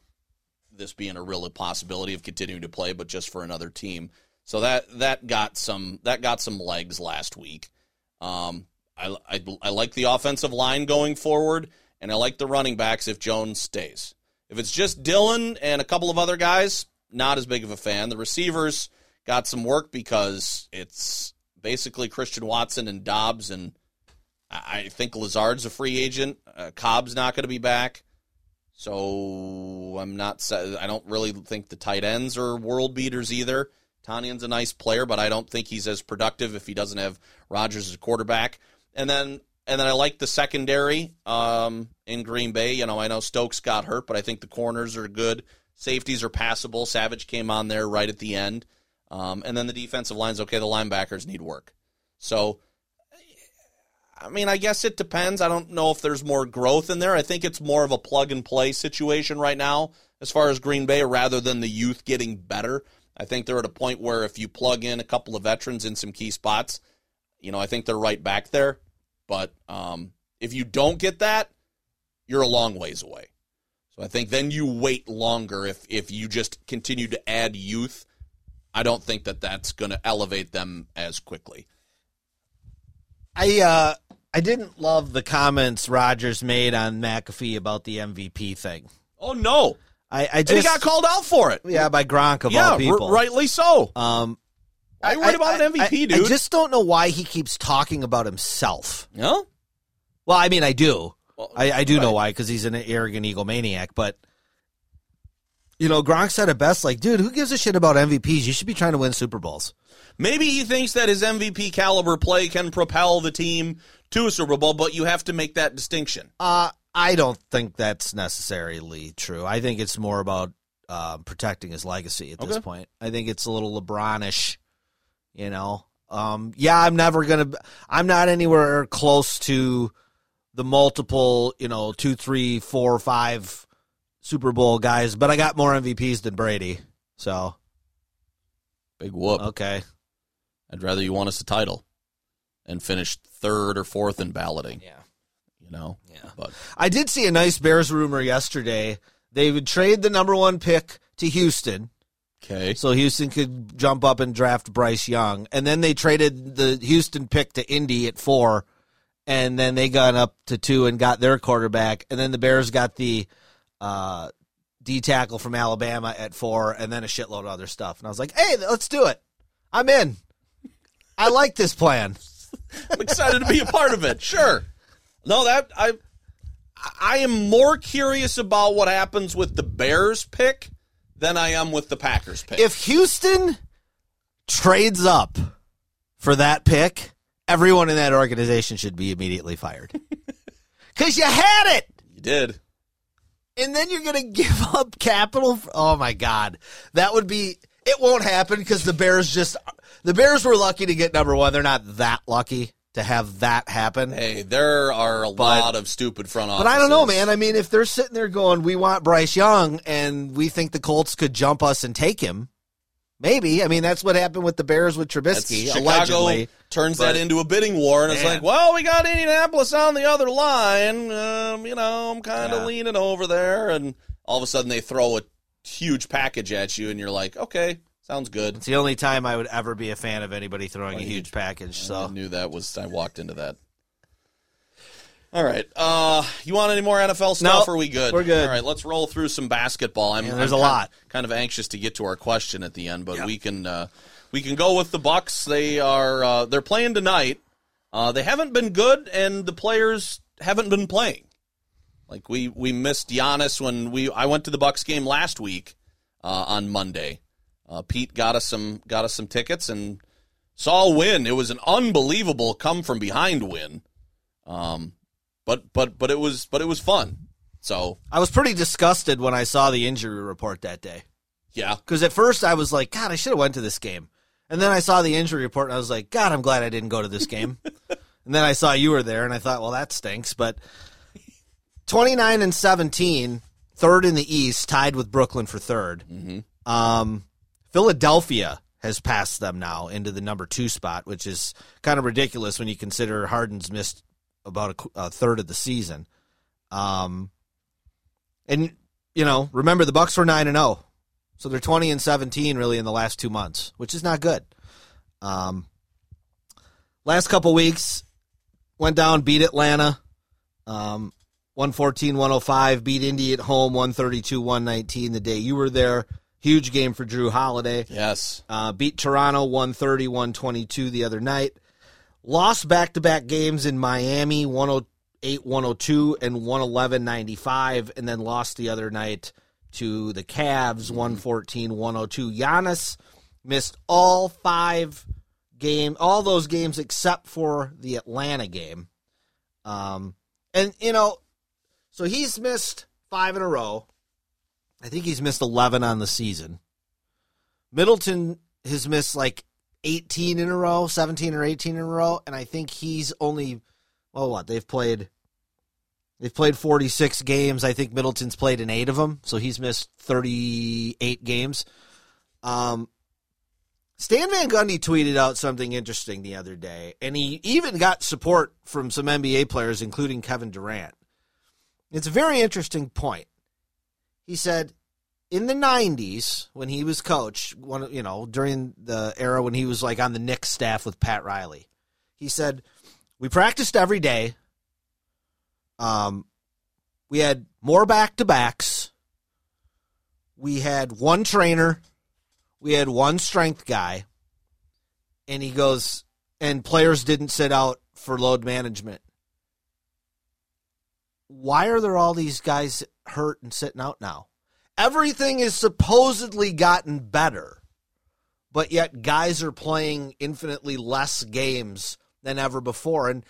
A: this being a real possibility of continuing to play, but just for another team. So that that got some that got some legs last week. Um, I, I I like the offensive line going forward, and I like the running backs if Jones stays. If it's just Dillon and a couple of other guys, not as big of a fan. The receivers got some work because it's basically Christian Watson and Doubs, and I think Lazard's a free agent. Uh, Cobb's not going to be back. So I'm not. I don't really think the tight ends are world beaters either. Tonyan's a nice player, but I don't think he's as productive if he doesn't have Rodgers as a quarterback. And then and then I like the secondary um, in Green Bay. You know, I know Stokes got hurt, but I think the corners are good. Safeties are passable. Savage came on there right at the end. Um, and then the defensive line's okay. The linebackers need work. So I mean, I guess it depends. I don't know if there's more growth in there. I think it's more of a plug and play situation right now as far as Green Bay rather than the youth getting better. I think they're at a point where if you plug in a couple of veterans in some key spots, you know, I think they're right back there. But um, if you don't get that, you're a long ways away. So I think then you wait longer if if you just continue to add youth. I don't think that that's going to elevate them as quickly.
B: I uh I didn't love the comments Rodgers made on McAfee about the MVP thing.
A: Oh no!
B: I, I
A: And he
B: just
A: got called out for it.
B: yeah by Gronk of
A: yeah,
B: all people.
A: r- rightly so.
B: Um,
A: are worried about an MVP,
B: I-
A: dude?
B: I just don't know why he keeps talking about himself.
A: no?
B: Well, I mean, I do.
A: Well,
B: I, I do know why because he's an arrogant egomaniac. But you know, Gronk said it best. Like, dude, who gives a shit about MVPs? You should be trying to win Super Bowls.
A: Maybe he thinks that his MVP caliber play can propel the team to a Super Bowl, but you have to make that distinction.
B: Uh, I don't think that's necessarily true. I think it's more about uh, protecting his legacy at this point. I think it's a little LeBronish, you know. Um, yeah, I'm never gonna. I'm not anywhere close to the multiple, you know, two, three, four, five Super Bowl guys, but I got more MVPs than Brady. So
A: Big whoop.
B: okay,
A: I'd rather you won us a title and finish third or fourth in balloting.
B: yeah.
A: You know?
B: Yeah.
A: But
B: I did see a nice Bears rumor yesterday. They would trade the number one pick to Houston.
A: okay.
B: So Houston could jump up and draft Bryce Young. And then they traded the Houston pick to Indy at four. And then they got up to two and got their quarterback. And then the Bears got the uh, D tackle from Alabama at four and then a shitload of other stuff. And I was like, hey, let's do it. I'm in. I like this plan.
A: I'm excited to be a part of it. Sure. No, that I I am more curious about what happens with the Bears pick than I am with the Packers pick.
B: If Houston trades up for that pick, everyone in that organization should be immediately fired. Because you had it.
A: you did,
B: and then you're going to give up capital. For, oh my God, that would be. It won't happen because the Bears just the Bears were lucky to get number one. They're not that lucky to have that happen.
A: hey, there are a lot of stupid front offices.
B: But I don't know, man. I mean, if they're sitting there going, "We want Bryce Young," and we think the Colts could jump us and take him, maybe. I mean, that's what happened with the Bears with
A: That's-
B: Trubisky.
A: Chicago
B: allegedly,
A: turns
B: But-
A: that into a bidding war, and it's like, well, we got Indianapolis on the other line. Um, you know, I'm kind of
B: Yeah.
A: leaning over there, and all of a sudden they throw a huge package at you, and you're like, okay, sounds good.
B: it's the only time I would ever be a fan of anybody throwing a huge package.
A: I
B: So
A: knew that was. I walked into that. All right. Uh, you want any more NFL stuff?
B: No,
A: or are we good?
B: we're good.
A: All right. Let's roll through some basketball. I'm,
B: Yeah, there's
A: I'm
B: a
A: kind-
B: lot.
A: Kind of anxious to get to our question at the end, but we can uh, we can go with the Bucks. They are uh, they're playing tonight. Uh, they haven't been good, and the players haven't been playing. Like we we missed Giannis when we I went to the Bucks game last week uh, on Monday. Uh, Pete got us some got us some tickets and saw a win. It was an unbelievable come from behind win. Um, but but but it was but it was fun. So
B: I was pretty disgusted when I saw the injury report that day.
A: yeah,
B: Because at first I was like, God, I should have went to this game. And then I saw the injury report and I was like, God, I'm glad I didn't go to this game. and then I saw you were there and I thought, well, that stinks. But 29 and 17, third in the East, tied with Brooklyn for 3rd Um, Philadelphia has passed them now into the number two spot, which is kind of ridiculous when you consider Harden's missed about a, a third of the season. Um, and you know, remember the Bucks were nine and zero. So they're 20 and 17 really in the last two months, which is not good. Um, last couple weeks went down, beat Atlanta, um, 114 105, beat Indy at home 132 119 the day you were there. Huge game for Jrue Holiday.
A: yes,
B: Uh, beat Toronto 130 122 the other night. Lost back to back games in Miami 108 102 and 111 95, and then lost the other night to the Cavs 114 102. Giannis missed all five game, all those games except for the Atlanta game. Um, and you know, so he's missed five in a row. I think he's missed 11 on the season. Middleton has missed like 18 in a row, 17 or 18 in a row, and I think he's only well what, they've played they've played 46 games. I think Middleton's played in 8 of them, so he's missed 38 games. Um Stan Van Gundy tweeted out something interesting the other day, and he even got support from some NBA players, including Kevin Durant. It's a very interesting point. He said, in the '90s when he was coach, one you know during the era when he was like on the Knicks staff with Pat Riley, he said we practiced every day. Um, we had more back to backs. We had one trainer. We had one strength guy. And he goes, and players didn't sit out for load management. Why are there all these guys hurt and sitting out now? Everything is supposedly gotten better, but yet guys are playing infinitely less games than ever before. And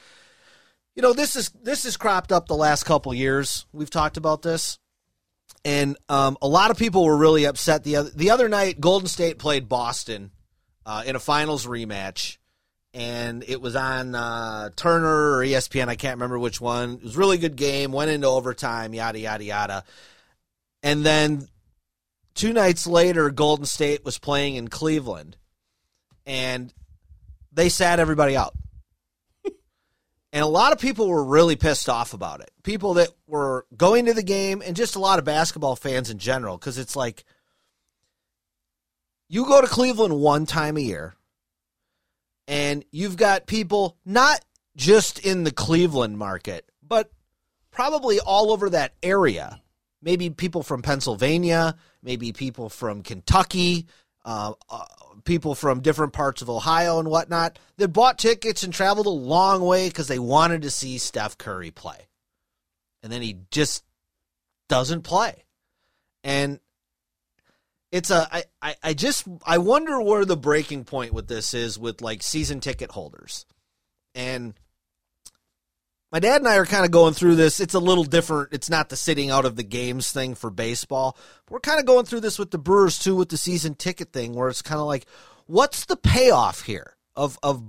B: you know, this is this has cropped up the last couple years. We've talked about this. And um, a lot of people were really upset the other the other night. Golden State played Boston uh, in a finals rematch, and it was on uh, Turner or ESPN. I can't remember which one. It was a really good game. Went into overtime. Yada yada yada. And then two nights later, Golden State was playing in Cleveland, and they sat everybody out. And a lot of people were really pissed off about it. People that were going to the game and just a lot of basketball fans in general, because it's like you go to Cleveland one time a year, and you've got people not just in the Cleveland market, but probably all over that area. Maybe people from Pennsylvania, maybe people from Kentucky, uh, uh, people from different parts of Ohio and whatnot that bought tickets and traveled a long way because they wanted to see Steph Curry play. and then he just doesn't play. And it's a I, I, I just I wonder where the breaking point with this is with like season ticket holders. And my dad and I are kind of going through this. It's a little different. It's not the sitting out of the games thing for baseball. We're kind of going through this with the Brewers too with the season ticket thing where it's kind of like what's the payoff here of of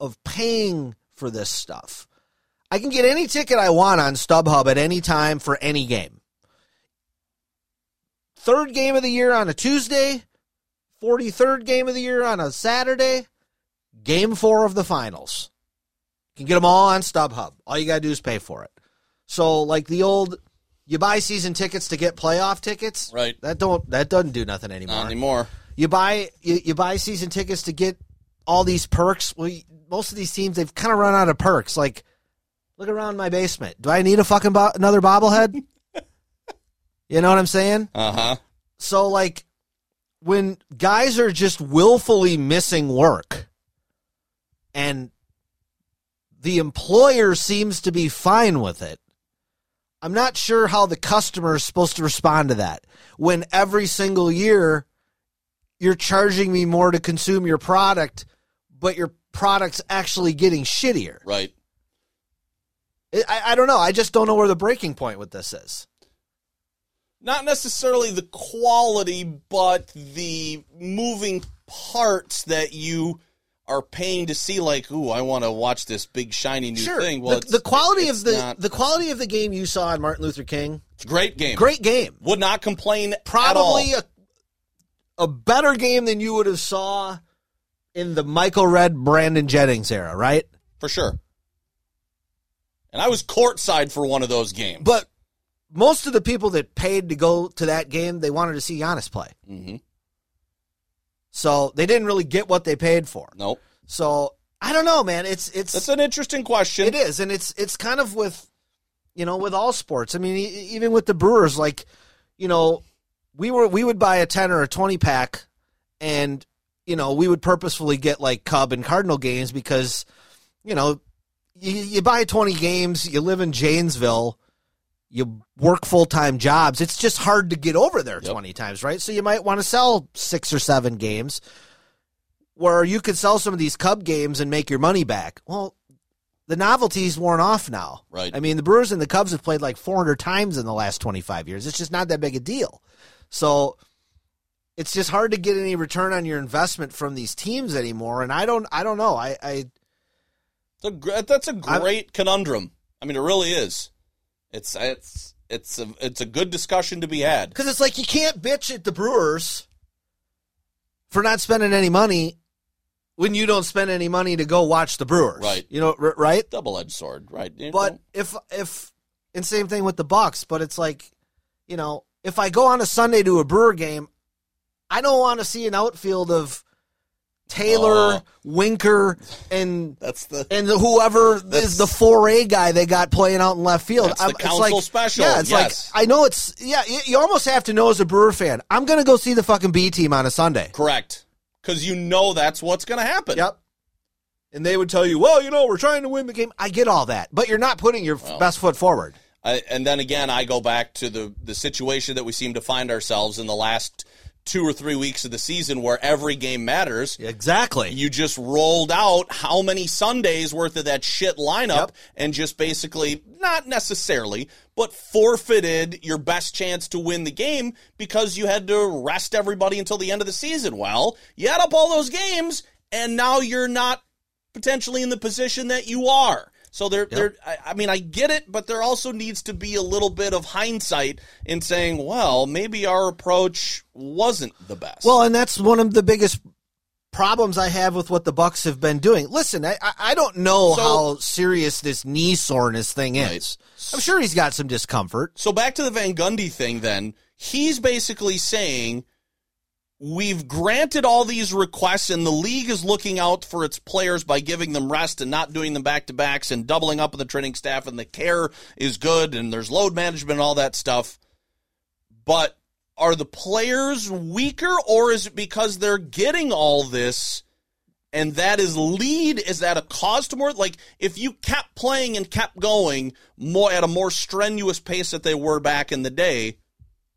B: of paying for this stuff? I can get any ticket I want on StubHub at any time for any game. Third game of the year on a Tuesday, 43rd game of the year on a Saturday, game four of the finals. You can get them all on StubHub. All you got to do is pay for it. So, like the old, you buy season tickets to get playoff tickets.
A: Right.
B: That don't that doesn't do nothing anymore.
A: Not anymore.
B: You buy you, you buy season tickets to get all these perks. Well, you- most of these teams they've kind of run out of perks. Like, look around my basement. Do I need a fucking bo- another bobblehead? you know what I'm saying?
A: Uh huh.
B: So like when guys are just willfully missing work and the employer seems to be fine with it. I'm not sure how the customer is supposed to respond to that when every single year you're charging me more to consume your product, but your product's actually getting shittier.
A: Right.
B: I- I, I don't know. I just don't know where the breaking point with this is.
A: Not necessarily the quality, but the moving parts that you are paying to see. Like, ooh, I want to watch this big shiny new
B: Sure.
A: thing. Well,
B: the, the quality of the
A: not-
B: the quality of the game you saw on Martin Luther King,
A: it's a great game.
B: great game.
A: Would not complain.
B: Probably
A: at all.
B: a a better game than you would have saw in the Michael Redd Brandon Jennings era, right?
A: for sure. And I was courtside for one of those games.
B: But most of the people that paid to go to that game, they wanted to see Giannis play.
A: hmm
B: So they didn't really get what they paid for.
A: nope.
B: So I don't know, man. It's it's
A: That's an interesting question.
B: It is, and it's it's kind of with, you know, with all sports. I mean, even with the Brewers, like, you know, we were we would buy a ten or a twenty pack, and you know, we would purposefully get like Cub and Cardinal games because, you know, you, you buy twenty games, you live in Janesville, you work full time jobs. It's just hard to get over there
A: Yep.
B: twenty times, right? So you might want to sell six or seven games where you could sell some of these Cub games and make your money back. Well, the novelty's worn off now.
A: Right.
B: I mean, the Brewers and the Cubs have played like 400 times in the last 25 years. It's just not that big a deal. So it's just hard to get any return on your investment from these teams anymore. And I don't, I don't know. I, I
A: It's a gr- that's a great conundrum. I mean, it really is. It's it's it's a it's a good discussion to be had.
B: because it's like you can't bitch at the Brewers for not spending any money when you don't spend any money to go watch the Brewers.
A: Right.
B: You know, r- right?
A: Double edged sword, right? You
B: But
A: know,
B: if if and same thing with the Bucks, but it's like, you know, if I go on a Sunday to a Brewer game, I don't want to see an outfield of Taylor,
A: Oh.
B: Winker, and
A: that's the
B: and whoever is the four A guy they got playing out in left field.
A: That's the council
B: like,
A: special,
B: Yeah, it's
A: yes.
B: like I know it's yeah. You, you almost have to know as a Brewer fan. I'm going to go see the fucking B team on a Sunday.
A: correct because you know that's what's going to happen.
B: Yep. And they would tell you, well, you know, we're trying to win the game. I get all that, but you're not putting your
A: Well.
B: best foot forward.
A: I, and then again, I go back to the the situation that we seem to find ourselves in the last two or three weeks of the season, where every game matters.
B: Exactly.
A: You just rolled out how many Sundays worth of that shit lineup
B: Yep.
A: and just basically, not necessarily, but forfeited your best chance to win the game because you had to rest everybody until the end of the season. Well, you add up all those games and now you're not potentially in the position that you are. So there, there. I, I mean, I get it, but there also needs to be a little bit of hindsight in saying, well, maybe our approach wasn't the best.
B: Well, and that's one of the biggest problems I have with what the Bucks have been doing. Listen, I, I- don't know
A: So-
B: how serious this knee soreness thing is. I'm sure he's got some discomfort.
A: So back to the Van Gundy thing then. He's basically saying we've granted all these requests and the league is looking out for its players by giving them rest and not doing them back to backs and doubling up on the training staff and the care is good and there's load management and all that stuff. But are the players weaker or is it because they're getting all this and that is lead is that a cause to more like if you kept playing and kept going more at a more strenuous pace that they were back in the day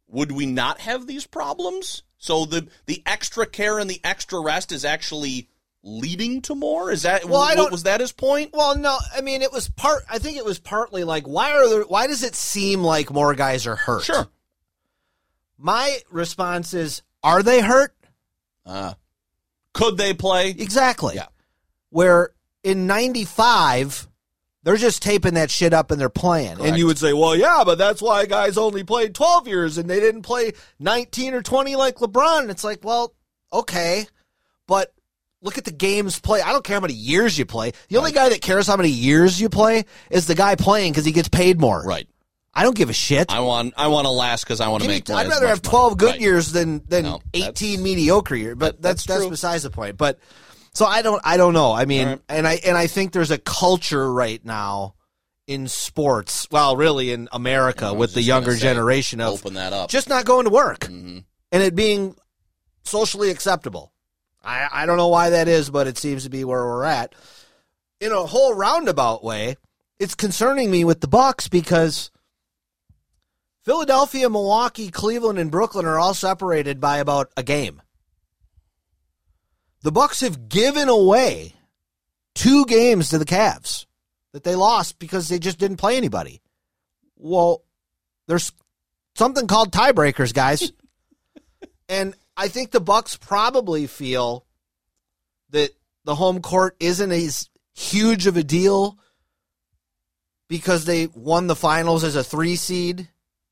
A: would we not have these problems so the the extra care and the extra rest is actually leading to more is that
B: Well, I
A: what-
B: don't-
A: was that his point
B: Well, no, I mean it was part. I think it was partly like why are there? Why does it seem like more guys are hurt?
A: sure
B: My response is, are they hurt?
A: uh, could they play
B: Exactly.
A: Yeah.
B: Where in '95, they're just taping that shit up and they're playing, and you would say, well, yeah, but that's why guys only played 12 years and they didn't play 19 or 20 like LeBron. And it's like, well, okay, but. Look at the games play. I don't care how many years you play. The only guy that cares how many years you play is the guy playing because he gets paid more.
A: right
B: I don't give a shit.
A: i want i want to last because i want to make
B: I'd rather have
A: money.
B: 12 good
A: Right.
B: years than than
A: No,
B: 18 mediocre years. But
A: That-
B: that's
A: that's
B: that's, besides the point. But so I don't I don't know. I mean,
A: right.
B: and I and I think there's a culture right now in sports. Well, really in America with the younger
A: say,
B: generation of
A: open that up
B: just not going to work
A: Mhm.
B: and it being socially acceptable. I, I don't know why that is, but it seems to be where we're at. In a whole roundabout way, it's concerning me with the Bucks because Philadelphia, Milwaukee, Cleveland, and Brooklyn are all separated by about a game. The Bucks have given away two games to the Cavs that they lost because they just didn't play anybody. Well, there's something called tiebreakers, guys. and I think the Bucks probably feel that the home court isn't as huge of a deal because they won the finals as a 3 seed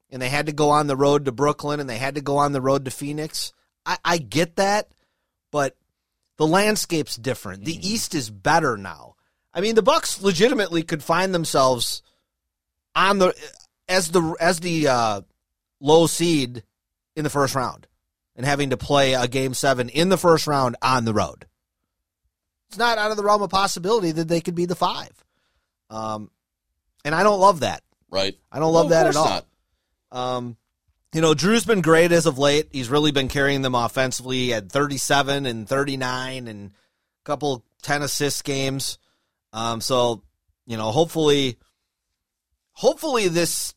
B: and they had to go on the road to Brooklyn and they had to go on the road to Phoenix. I, I get that, but the landscape's different. The East is better now. I mean, the Bucks legitimately could find themselves on the as the as the uh, low seed in the first round and having to play a game seven in the first round on the road. It's not out of the realm of possibility that they could be the five. Um, and I don't love that.
A: right
B: I don't love that at all.
A: not.
B: Um, you know, Jrue's been great as of late. He's really been carrying them offensively at 37 and 39 and a couple 10 assist games. Um, so, you know, hopefully, hopefully this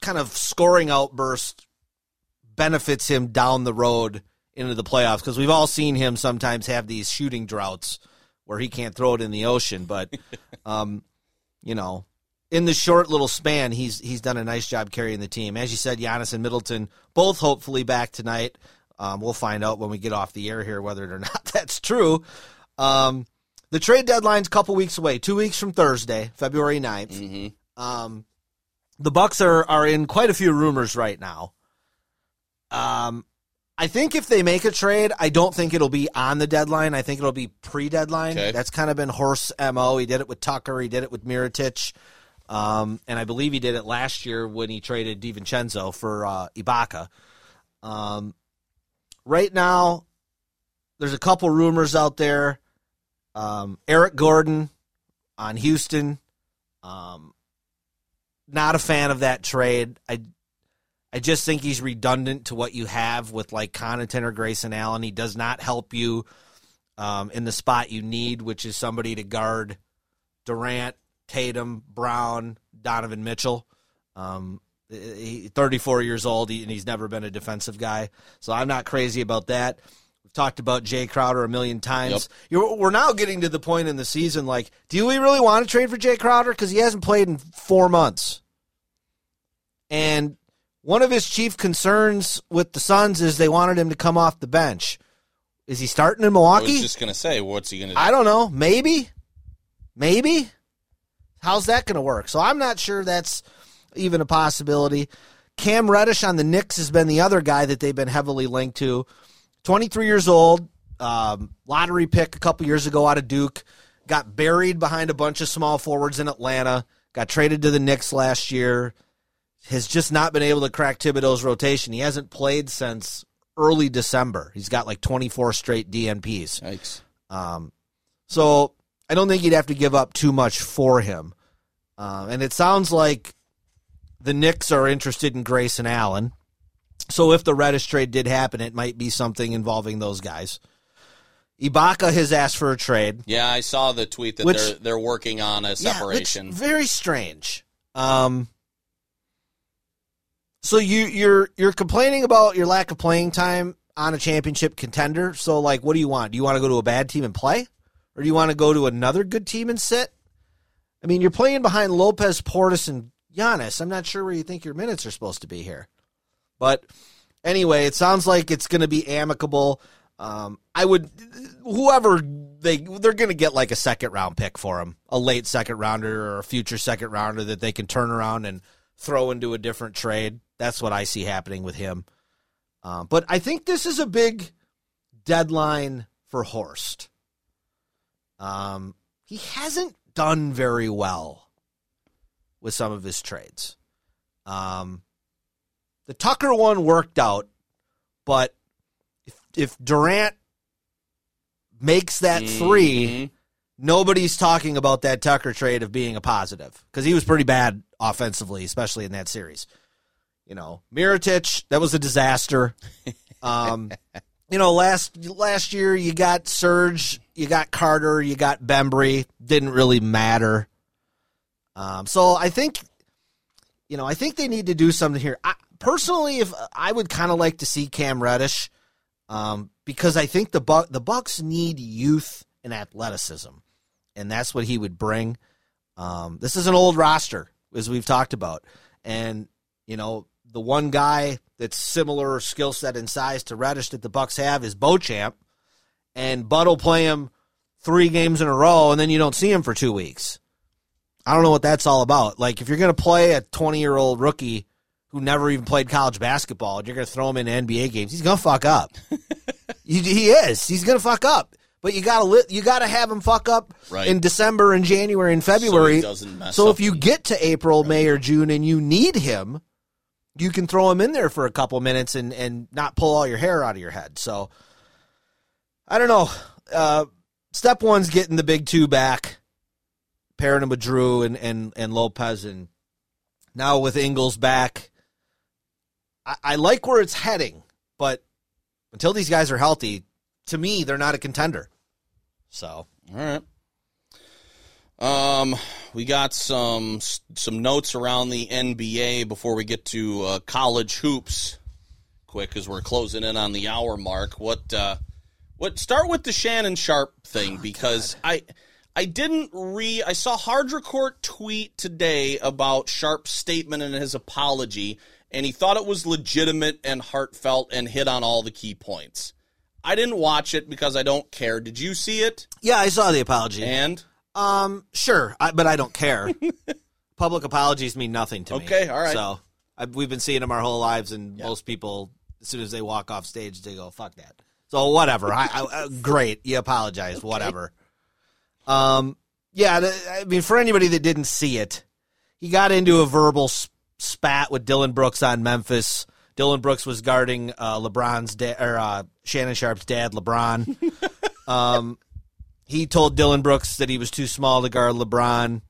B: kind of scoring outburst benefits him down the road into the playoffs because we've all seen him sometimes have these shooting droughts where he can't throw it in the ocean. But, um, you know, in the short little span, he's he's done a nice job carrying the team. As you said, Giannis and Middleton both hopefully back tonight. Um, we'll find out when we get off the air here whether or not that's true. Um, the trade deadline's a couple weeks away, two weeks from Thursday, February 9th.
A: Mm-hmm.
B: Um, the Bucks are are in quite a few rumors right now. Um, I think if they make a trade, I don't think it'll be on the deadline. I think it'll be pre-deadline.
A: Okay.
B: That's kind of been Horst mo. He did it with Tucker. He did it with Mirotic, um, and I believe he did it last year when he traded DiVincenzo for uh, Ibaka. Um, right now, there's a couple rumors out there. Um, Eric Gordon on Houston. Um, not a fan of that trade. I I just think he's redundant to what you have with like Connaughton or Grayson Allen. He does not help you um, in the spot you need, which is somebody to guard Durant, Tatum, Brown, Donovan Mitchell. Um, he, 34 years old, and he's never been a defensive guy. So I'm not crazy about that. We've talked about Jay Crowder a million times. You're, we're now getting to the point in the season like, do we really want to trade for Jay Crowder? Because he hasn't played in four months. And one of his chief concerns with the Suns is they wanted him to come off the bench. Is he starting in
A: I
B: Milwaukee?
A: was just gonna say, what's he gonna do?
B: I don't know. Maybe. Maybe. How's that going to work? So I'm not sure that's even a possibility. Cam Reddish on the Knicks has been the other guy that they've been heavily linked to. 23 years old, um, lottery pick a couple years ago out of Duke. Got buried behind a bunch of small forwards in Atlanta. Got traded to the Knicks last year. Has just not been able to crack Thibodeau's rotation. He hasn't played since early December. He's got like 24 straight DNPs.
A: Yikes.
B: Um, so I don't think you'd have to give up too much for him. Uh, and it sounds like the Knicks are interested in Grayson Allen. So if the Reddish trade did happen, it might be something involving those guys. Ibaka has asked for a trade.
A: Yeah, I saw the tweet that
B: Which-
A: they're they're working on a
B: Yeah,
A: separation.
B: very strange. Um, so you you're you're complaining about your lack of playing time on a championship contender. So like, what do you want? Do you want to go to a bad team and play, or do you want to go to another good team and sit? I mean, you're playing behind Lopez, Portis, and Giannis. I'm not sure where you think your minutes are supposed to be here, but anyway, it sounds like it's going to be amicable. Um, I would, whoever they they're going to get like a second round pick for him, a late second rounder or a future second rounder that they can turn around and throw into a different trade. That's what I see happening with him. Um, but I think this is a big deadline for Horst. Um, he hasn't done very well with some of his trades. Um, the Tucker one worked out, but if, if Durant makes that three,
A: Mhm.
B: nobody's talking about that Tucker trade of being a positive because he was pretty bad offensively, especially in that series. You know, Mirotic, that was a disaster. Um, you know, last last year you got Serge, you got Carter, you got Bembry. Didn't really matter. Um, so I think, you know, I think they need to do something here. I, personally, if I would kind of like to see Cam Reddish, um, because I think the Buck the Bucks need youth and athleticism, and that's what he would bring. Um, this is an old roster, as we've talked about, and you know the one guy that's similar skill set and size to Reddish that the Bucks have is Beauchamp, and Bud will play him three games in a row, and then you don't see him for two weeks. I don't know what that's all about. Like if you're going to play a 20 year old rookie who never even played college basketball, and you're going to throw him in NBA games, he's going to fuck up. he, he is. He's going to fuck up. But you gotta li- you gotta have him fuck up
A: Right.
B: in December and January and February. So
A: up
B: if you
A: and-
B: get to April, May, or June and you need him, you can throw him in there for a couple minutes and, and not pull all your hair out of your head. So I don't know. Uh, step one's getting the big two back, pairing him with Jrue and, and, and Lopez, and now with Ingles back. I, I like where it's heading, but until these guys are healthy, to me, they're not a contender. So
A: All right. Um, we got some some notes around the NBA before we get to uh, college hoops. Quick, as we're closing in on the hour mark. What uh, what? Start with the Shannon Sharpe thing because I I didn't re. I saw Hardrecourt tweet today about Sharpe's statement and his apology, and he thought it was legitimate and heartfelt and hit on all the key points. I didn't watch it because I don't care. Did you see it?
B: yeah, I saw the apology.
A: And
B: Um, sure, I, but I don't care. Public apologies mean nothing to me.
A: Okay, all right.
B: So I, we've been seeing them our whole lives, and most people, as soon as they walk off stage, they go "fuck that." So whatever. I, I, uh, great, you apologize. Whatever. Um, yeah. The, I mean, for anybody that didn't see it, he got into a verbal spat with Dillon Brooks on Memphis. Dillon Brooks was guarding uh, LeBron's dad or uh, Shannon Sharpe's dad, LeBron. um, he told Dillon Brooks that he was too small to guard LeBron.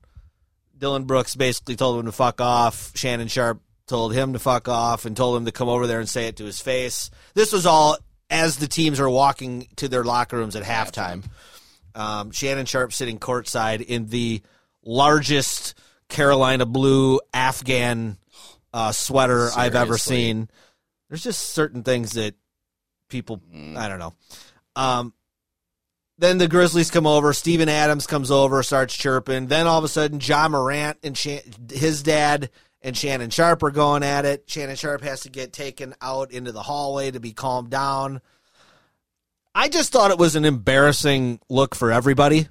B: Dillon Brooks basically told him to fuck off. Shannon Sharpe told him to fuck off and told him to come over there and say it to his face. This was all as the teams are walking to their locker rooms at halftime. Um, Shannon Sharpe sitting courtside in the largest Carolina blue Afghan uh, sweater I've ever seen. There's just certain things that people, I don't know. Um, then the Grizzlies come over. Steven Adams comes over, starts chirping. Then all of a sudden, Ja Morant and his dad and Shannon Sharpe are going at it. Shannon Sharpe has to get taken out into the hallway to be calmed down. I just thought it was an embarrassing look for everybody.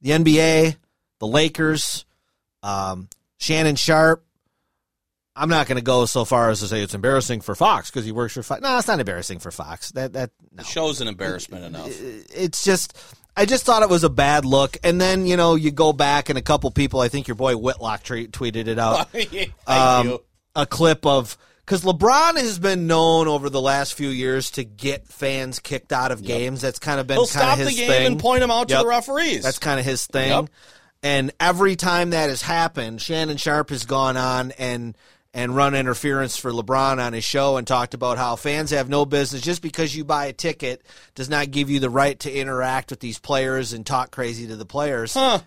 B: The NBA, the Lakers, um, Shannon Sharpe. I'm not going to go so far as to say it's embarrassing for Fox because he works for Fox. No, it's not embarrassing for Fox. That that no
A: the show's an embarrassment enough.
B: it's just I just thought it was a bad look. And then you know you go back and a couple people, I think your boy Whitlock tre- tweeted it out,
A: Thank
B: um,
A: you.
B: a clip of because LeBron has been known over the last few years to get fans kicked out of games. That's kind of been
A: He'll stop the game
B: thing.
A: and point them out to the referees.
B: That's kind of his thing.
A: Yep.
B: And every time that has happened, Shannon Sharpe has gone on and and run interference for LeBron on his show and talked about how fans have no business just because you buy a ticket does not give you the right to interact with these players and talk crazy to the players.
A: Huh.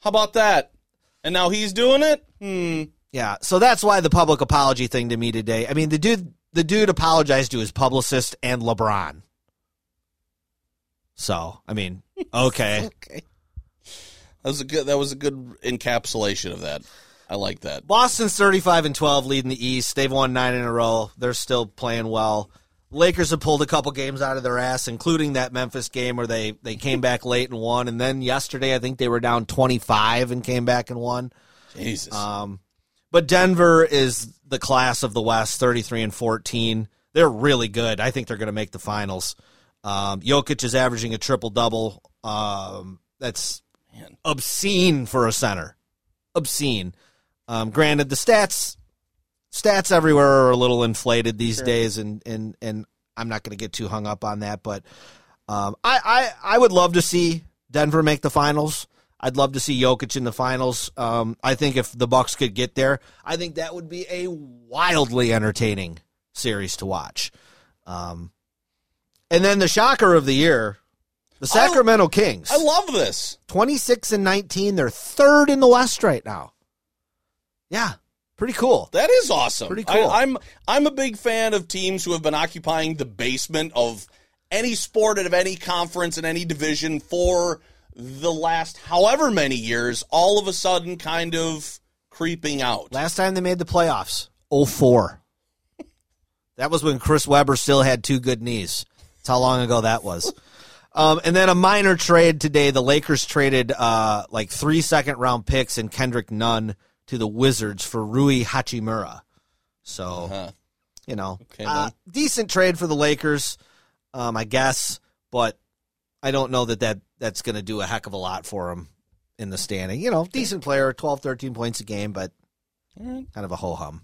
A: How about that? And now he's doing it? Hmm.
B: Yeah, so that's why the public apology thing to me today. I mean, the dude the dude apologized to his publicist and LeBron. So, I mean, okay.
A: Okay. That was a good that was a good encapsulation of that. I like that.
B: Boston's 35 and 12 leading the East. They've won 9 in a row. They're still playing well. Lakers have pulled a couple games out of their ass, including that Memphis game where they, they came back late and won. And then yesterday, I think they were down 25 and came back and won.
A: Jesus.
B: Um, but Denver is the class of the West, 33 and 14. They're really good. I think they're going to make the finals. Um, Jokic is averaging a triple double. Um, that's
A: Man.
B: obscene for a center. Obscene. Um, granted, the stats stats everywhere are a little inflated these days, and and and I'm not going to get too hung up on that. But um, I, I I would love to see Denver make the finals. I'd love to see Jokic in the finals. Um, I think if the Bucks could get there, I think that would be a wildly entertaining series to watch. Um, and then the shocker of the year, the Sacramento Kings.
A: I love this.
B: 26 and 19. They're third in the West right now. Yeah, pretty cool.
A: That is awesome.
B: Pretty cool.
A: I, I'm I'm a big fan of teams who have been occupying the basement of any sport of any conference in any division for the last however many years, all of a sudden kind of creeping out.
B: Last time they made the playoffs, 04. that was when Chris Webber still had two good knees. That's how long ago that was. Um, and then a minor trade today. The Lakers traded uh, like three second round picks and Kendrick Nunn to the Wizards for Rui Hachimura. So,
A: Uh-huh.
B: you know,
A: Okay,
B: uh, decent trade for the Lakers, um, I guess, but I don't know that, that that's going to do a heck of a lot for them in the standing. You know, decent player, 12, 13 points a game, but kind of a ho hum.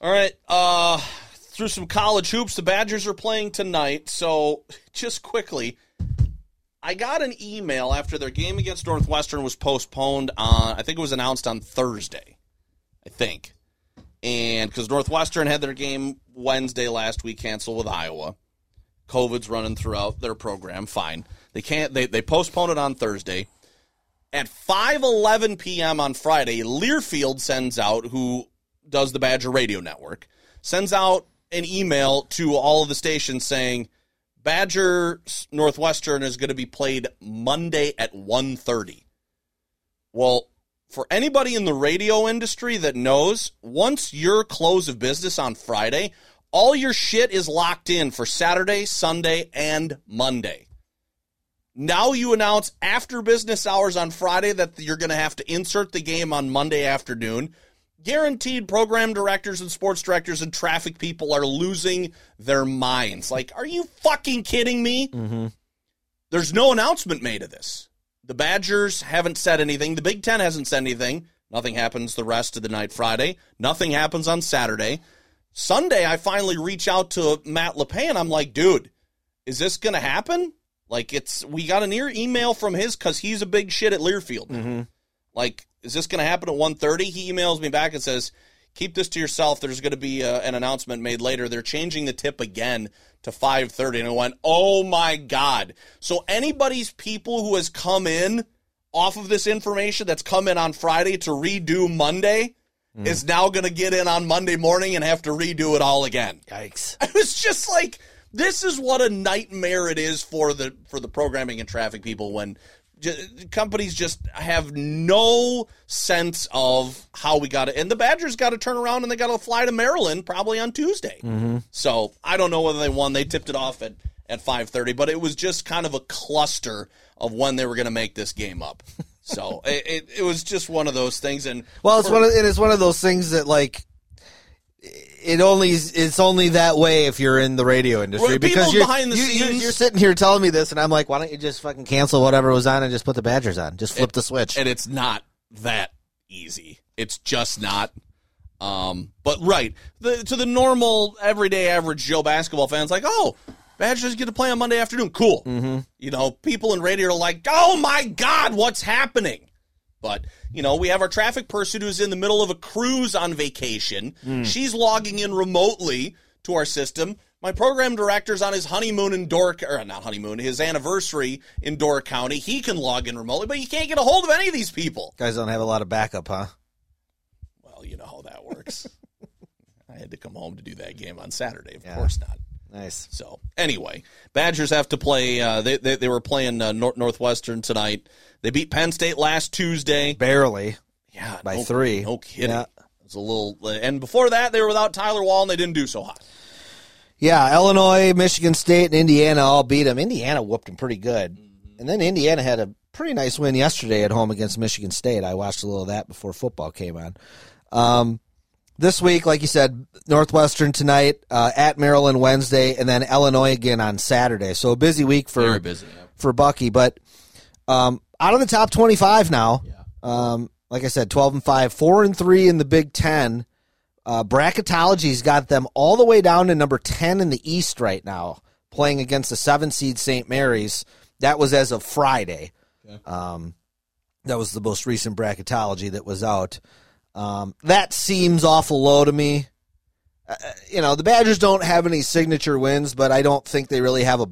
A: All right. Uh, through some college hoops, the Badgers are playing tonight. So, just quickly, I got an email after their game against Northwestern was postponed on, I think it was announced on Thursday. I think. And because Northwestern had their game Wednesday last week canceled with Iowa. COVID's running throughout their program. Fine. They can't, they, they postponed it on Thursday. At 5:11 p.m. on Friday, Learfield sends out who does the Badger Radio Network sends out an email to all of the stations saying Badger Northwestern is going to be played Monday at 1:30. Well, for anybody in the radio industry that knows, once your close of business on Friday, all your shit is locked in for Saturday, Sunday, and Monday. Now you announce after business hours on Friday that you're going to have to insert the game on Monday afternoon. Guaranteed program directors and sports directors and traffic people are losing their minds. Like, are you fucking kidding me?
B: Mm-hmm.
A: There's no announcement made of this. The Badgers haven't said anything. The Big Ten hasn't said anything. Nothing happens the rest of the night Friday. Nothing happens on Saturday. Sunday, I finally reach out to Matt Lepay and I'm like, dude, is this going to happen? Like, it's, we got an ear email from his because he's a big shit at Learfield. now. Like, is this going to happen at 1.30? He emails me back and says, keep this to yourself. There's going to be uh an announcement made later. They're changing the tip again to 5.30. And I went, oh my God. So anybody's people who has come in off of this information that's come in on Friday to redo Monday is now going to get in on Monday morning and have to redo it all again.
B: Yikes.
A: I was just like, this is what a nightmare it is for the for the programming and traffic people when companies just have no sense of how we got it. And the Badgers got to turn around and they got to fly to Maryland probably on Tuesday. Mm-hmm. So I don't know whether they won. They tipped it off at at five thirty, but it was just kind of a cluster of when they were going to make this game up. So it, it it was just one of those things. And
B: Well, it's one of it is one of those things that like it only it's only that way if you're in the radio industry
A: Right,
B: because
A: people
B: you're,
A: behind the
B: you, you-
A: scenes-
B: you're sitting here telling me this and I'm like, why don't you just fucking cancel whatever was on and just put the Badgers on? Just flip the switch.
A: and it's not that easy. It's just not. Um, but right, the, to the normal, everyday, average Joe basketball fans, like, oh, Badgers get to play on Monday afternoon. Cool. Mm-hmm. You know, people in radio are like, oh my god, what's happening? But, you know, we have our traffic person who's in the middle of a cruise on vacation. Hmm. She's logging in remotely to our system. My program director's on his honeymoon in Door, or not honeymoon, his anniversary in Door County. He can log in remotely, but you can't get a hold of any of these people.
B: Guys don't have a lot of backup, huh?
A: Well, you know how that works. I had to come home to do that game on Saturday. Of
B: Yeah.
A: course not.
B: Nice.
A: So anyway, Badgers have to play. Uh, they, they they were playing uh, Nor- Northwestern tonight. They beat Penn State last Tuesday.
B: Barely.
A: Yeah,
B: by
A: no-
B: three.
A: No kidding.
B: Yeah.
A: It was a little. And before that, they were without Tyler Wahl, and they didn't do so hot.
B: Yeah, Illinois, Michigan State, and Indiana all beat them. Indiana whooped them pretty good. And then Indiana had a pretty nice win yesterday at home against Michigan State. I watched a little of that before football came on. Um, this week, like you said, Northwestern tonight, uh, at Maryland Wednesday, and then Illinois again on Saturday. So a busy week for
A: Very busy. yeah.
B: for Bucky. But um, out of the top twenty-five now, um, like I said, twelve and five, four and three in the Big Ten. Uh, bracketology's got them all the way down to number ten in the East right now, playing against the seven seed St. Mary's. That was as of Friday. Um, that was the most recent bracketology that was out. Um, that seems awful low to me. Uh, you know, the Badgers don't have any signature wins, but I don't think they really have a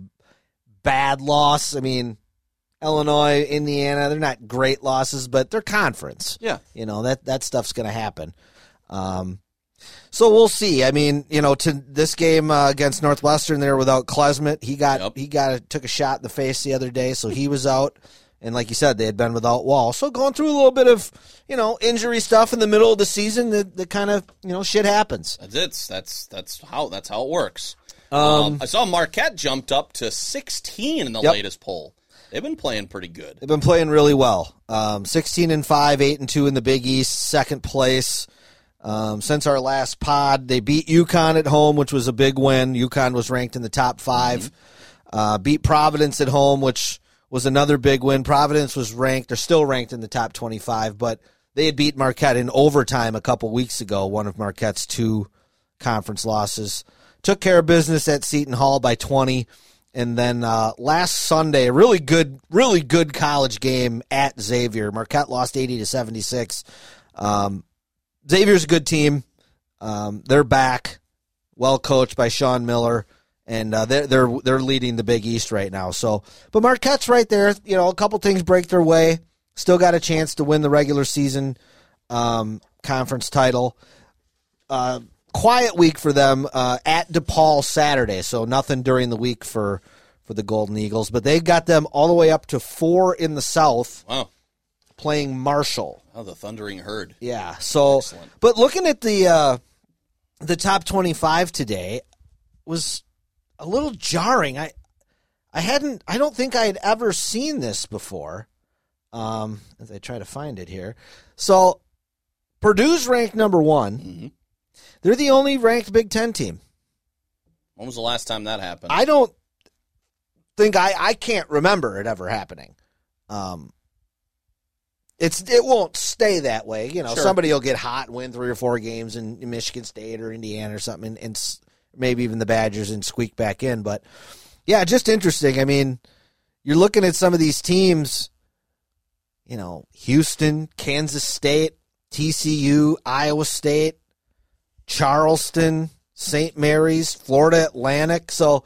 B: bad loss. I mean, Illinois, Indiana, they're not great losses, but they're conference.
A: Yeah.
B: You know, that that stuff's going to happen. Um, so we'll see. I mean, you know, to this game uh, against Northwestern, there without Klesmit, he got
A: Yep.
B: he got a, took a shot in the face the other day, so he was out. And like you said, they had been without Wahl, so going through a little bit of you know injury stuff in the middle of the season. That, that kind of you know shit happens.
A: That's it. That's that's how that's how it works. Um, I saw Marquette jumped up to 16 in the
B: Yep.
A: latest poll. They've been playing pretty good.
B: They've been playing really well. Um, Sixteen and five, eight and two in the Big East, second place. Um, since our last pod, they beat UConn at home, which was a big win. UConn was ranked in the top 5 Uh, beat Providence at home, which was another big win. Providence was ranked, they're still ranked in the top 25, but they had beat Marquette in overtime a couple weeks ago, one of Marquette's two conference losses. Took care of business at Seton Hall by 20. And then uh, last Sunday, a really good, really good college game at Xavier. Marquette lost 80 to 76. Um, Xavier's a good team. Um, they're back, well coached by Sean Miller, and uh, they're they're they're leading the Big East right now. So, but Marquette's right there. You know, a couple things break their way. Still got a chance to win the regular season um, conference title. Uh, quiet week for them uh, at DePaul Saturday, so nothing during the week for for the Golden Eagles. But they've got them all the way up to four in the South,
A: Wow.
B: playing Marshall.
A: Oh, the thundering herd.
B: Yeah. So,
A: Excellent.
B: but looking at the uh, the top twenty five today was a little jarring. I I hadn't. I don't think I had ever seen this before. Um, as I try to find it here, so Purdue's ranked number one. They're the only ranked Big Ten team.
A: When was the last time that happened?
B: I don't think I I can't remember it ever happening. Um, it's it won't stay that way. You know,
A: Sure.
B: somebody will get hot, win three or four games in, in Michigan State or Indiana or something, and, and maybe even the Badgers and squeak back in. But yeah, just interesting. I mean, you're looking at some of these teams. You know, Houston, Kansas State, TCU, Iowa State, Charleston, St. Mary's, Florida Atlantic. So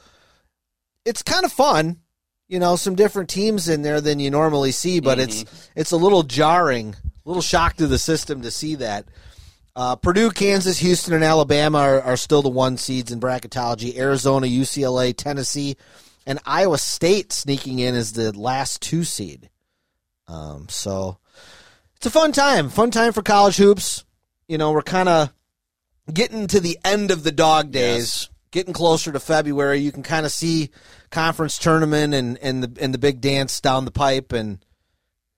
B: it's kind of fun. You know, some different teams in there than you normally see, but it's mm-hmm. it's a little jarring, a little shock to the system to see that. Uh, Purdue, Kansas, Houston, and Alabama are, are still the one seeds in bracketology. Arizona, UCLA, Tennessee, and Iowa State sneaking in as the last two seed. Um, so it's a fun time, fun time for college hoops. You know, we're kind of getting to the end of the dog days, getting closer to February. You can kind of see conference tournament and, and the and the big dance down the pipe, and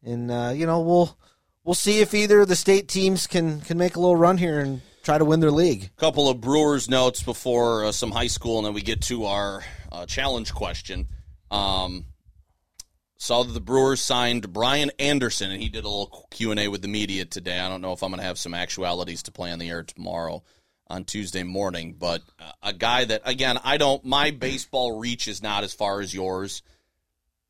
B: and uh, you know we'll we'll see if either of the state teams can can make a little run here and try to win their league.
A: A couple of Brewers notes before uh, some high school, and then we get to our uh, challenge question. Um, saw that the Brewers signed Brian Anderson, and he did a little Q and A with the media today. I don't know if I'm going to have some actualities to play on the air tomorrow on Tuesday morning, but uh, a guy that again I don't. My baseball reach is not as far as yours.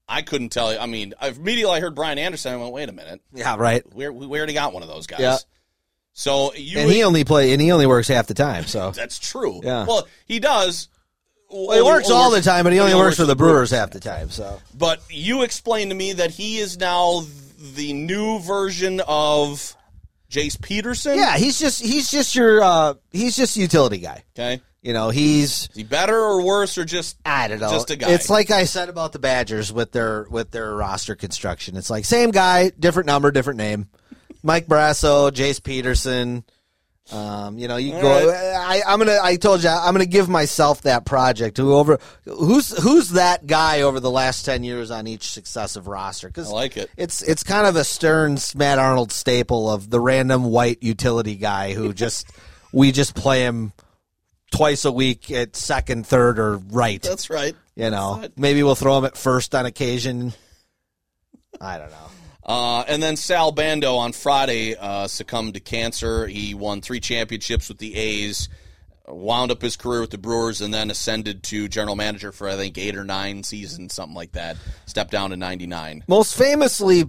A: I couldn't tell you. I mean, immediately I heard Brian Anderson. I went, wait a minute,
B: Yeah, right.
A: we we already got one of those guys.
B: Yeah.
A: So you
B: And he only play and he only works half the time. So
A: that's true.
B: Yeah.
A: Well, he does.
B: well, he works all the time, but he only works for the Brewers half the
A: time.
B: time. So
A: But you explained to me that he is now the new version of Jace Peterson.
B: yeah, he's just he's just your uh he's just utility guy.
A: Okay.
B: You know, he's
A: Is he better or worse or just
B: I don't know.
A: Just a guy.
B: It's like I said about the Badgers with their with their roster construction. It's like same guy, different number, different name. Mike Brosseau, Jace Peterson. Um, you know, you
A: All
B: go. I, I'm gonna. I told you, I'm gonna give myself that project. Who over? Who's who's that guy over the last ten years on each successive roster? Because
A: I like it.
B: It's it's kind of a Stearns Matt Arnold staple of the random white utility guy who just we just play him twice a week at second, third, or right.
A: That's right.
B: You know,
A: right.
B: maybe we'll throw him at first on occasion. I don't know.
A: Uh, and then Sal Bando on Friday uh, succumbed to cancer. He won three championships with the A's, wound up his career with the Brewers, and then ascended to general manager for I think eight or nine seasons, something like that. Stepped down to ninety nine.
B: Most famously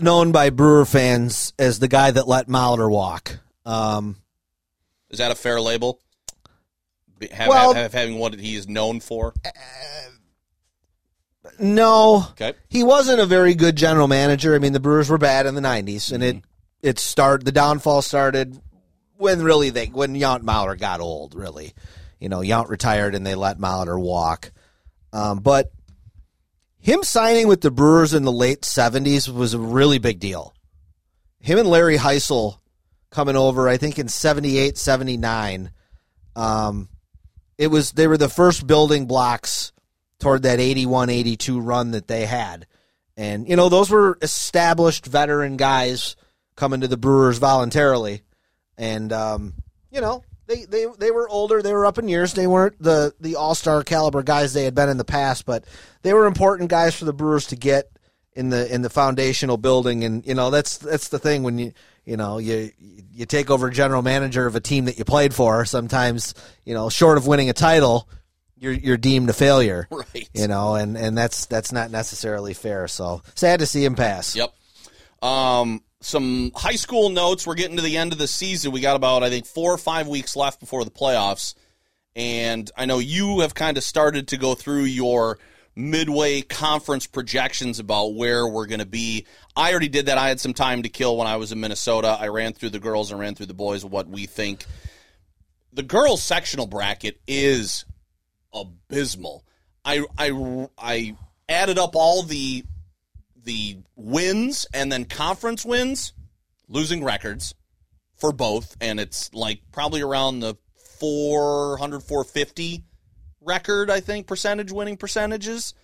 B: known by Brewer fans as the guy that let Molitor walk. Um,
A: Is that a fair label? Have,
B: Well-
A: have, have having what he is known for.
B: no,
A: Okay.
B: he wasn't a very good general manager. I mean, the Brewers were bad in the '90s, and it it started. The downfall started when really they when Yount Molitor got old. Really, you know, Yount retired, and they let Molitor walk. Um, but him signing with the Brewers in the late '70s was a really big deal. Him and Larry Hisle coming over, I think in 78, 79. Um, it was they were the first building blocks toward that 81 82 run that they had. And, you know, those were established veteran guys coming to the Brewers voluntarily. And, um, you know, they, they, they were older. They were up in years. They weren't the, the all star caliber guys they had been in the past, but they were important guys for the Brewers to get in the in the foundational building. And you know that's that's the thing when you you know you you take over general manager of a team that you played for. Sometimes you know short of winning a title, you're you're deemed a failure.
A: Right.
B: You know, and and that's that's not necessarily fair. So sad to see him pass.
A: Yep. Um, some high school notes. We're getting to the end of the season. We got about, I think, four or five weeks left before the playoffs. And I know you have kind of started to go through your midway conference projections about where we're going to be. I already did that. I had some time to kill when I was in Minnesota. I ran through the girls and ran through the boys, what we think. The girls' sectional bracket is abysmal. I, I, I added up all the the wins and then conference wins, losing records for both, and it's like probably around the 400, 450 record, I think, percentage winning percentages.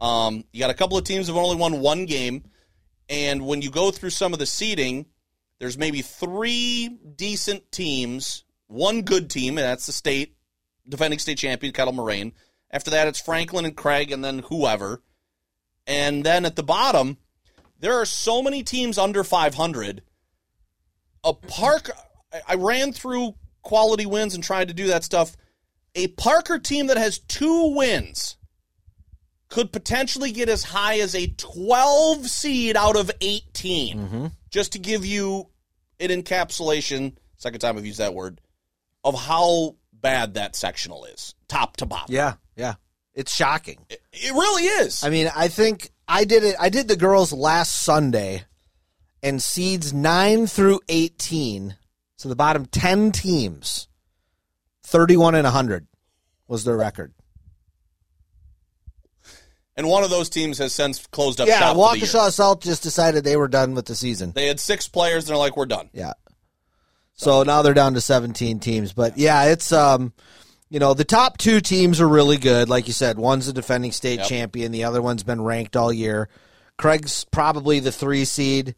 A: Um, you got a couple of teams have only won one game, and when you go through some of the seeding, there's maybe three decent teams, one good team, and that's the state defending state champion Kettle Moraine. After that, it's Franklin and Craig, and then whoever. And then at the bottom, there are so many teams under 500. A Park, I- I ran through quality wins and tried to do that stuff. A Parker team that has two wins could potentially get as high as a 12 seed out of 18. Mm-hmm. Just to give you an encapsulation, second time I've used that word, of how bad that sectional is, top to bottom.
B: Yeah, yeah. It's shocking.
A: It, it really is.
B: I mean, I think I did it. I did the girls last Sunday, and seeds nine through eighteen, so the bottom ten teams, thirty-one and hundred was their record.
A: and one of those teams has since closed up
B: yeah,
A: shop for the year.
B: Waukesha South just decided they were done with the season.
A: They had six players, and they're like, "We're done."
B: Yeah. So now they're down to 17 teams, but yeah, it's um you know, the top two teams are really good. Like you said, one's a defending state
A: Yep.
B: champion, the other one's been ranked all year. Craig's probably the 3 seed.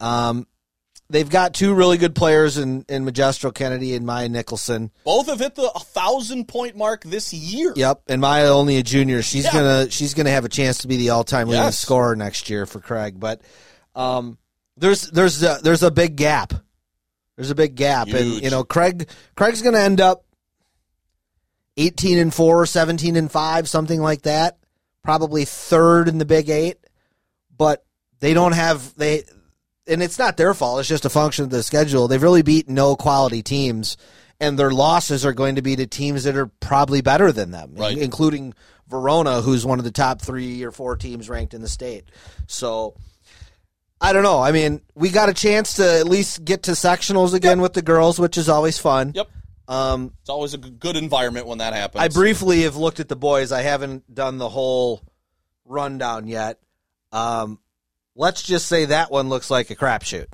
B: Um they've got two really good players in in Magistral Kennedy and Maya Nicholson.
A: Both have hit the thousand point mark this year.
B: Yep, and Maya only a junior. She's
A: Yeah.
B: gonna she's gonna have a chance to be the all time leading
A: Yes.
B: scorer next year for Craig. But um, there's there's a, there's a big gap. There's a big gap, and you know Craig Craig's gonna end up eighteen and four, 17 and five, something like that, probably third in the Big Eight, but they don't have they, and it's not their fault. It's just a function of the schedule. They've really beat no quality teams, and their losses are going to be to teams that are probably better than them,
A: Right.
B: including Verona, who's one of the top three or four teams ranked in the state. So. I don't know. I mean, we got a chance to at least get to sectionals again with the girls, which is always fun.
A: Yep.
B: Um,
A: It's always a good environment when that happens.
B: I briefly have looked at the boys. I haven't done the whole rundown yet. Um, let's just say that one looks like a crapshoot.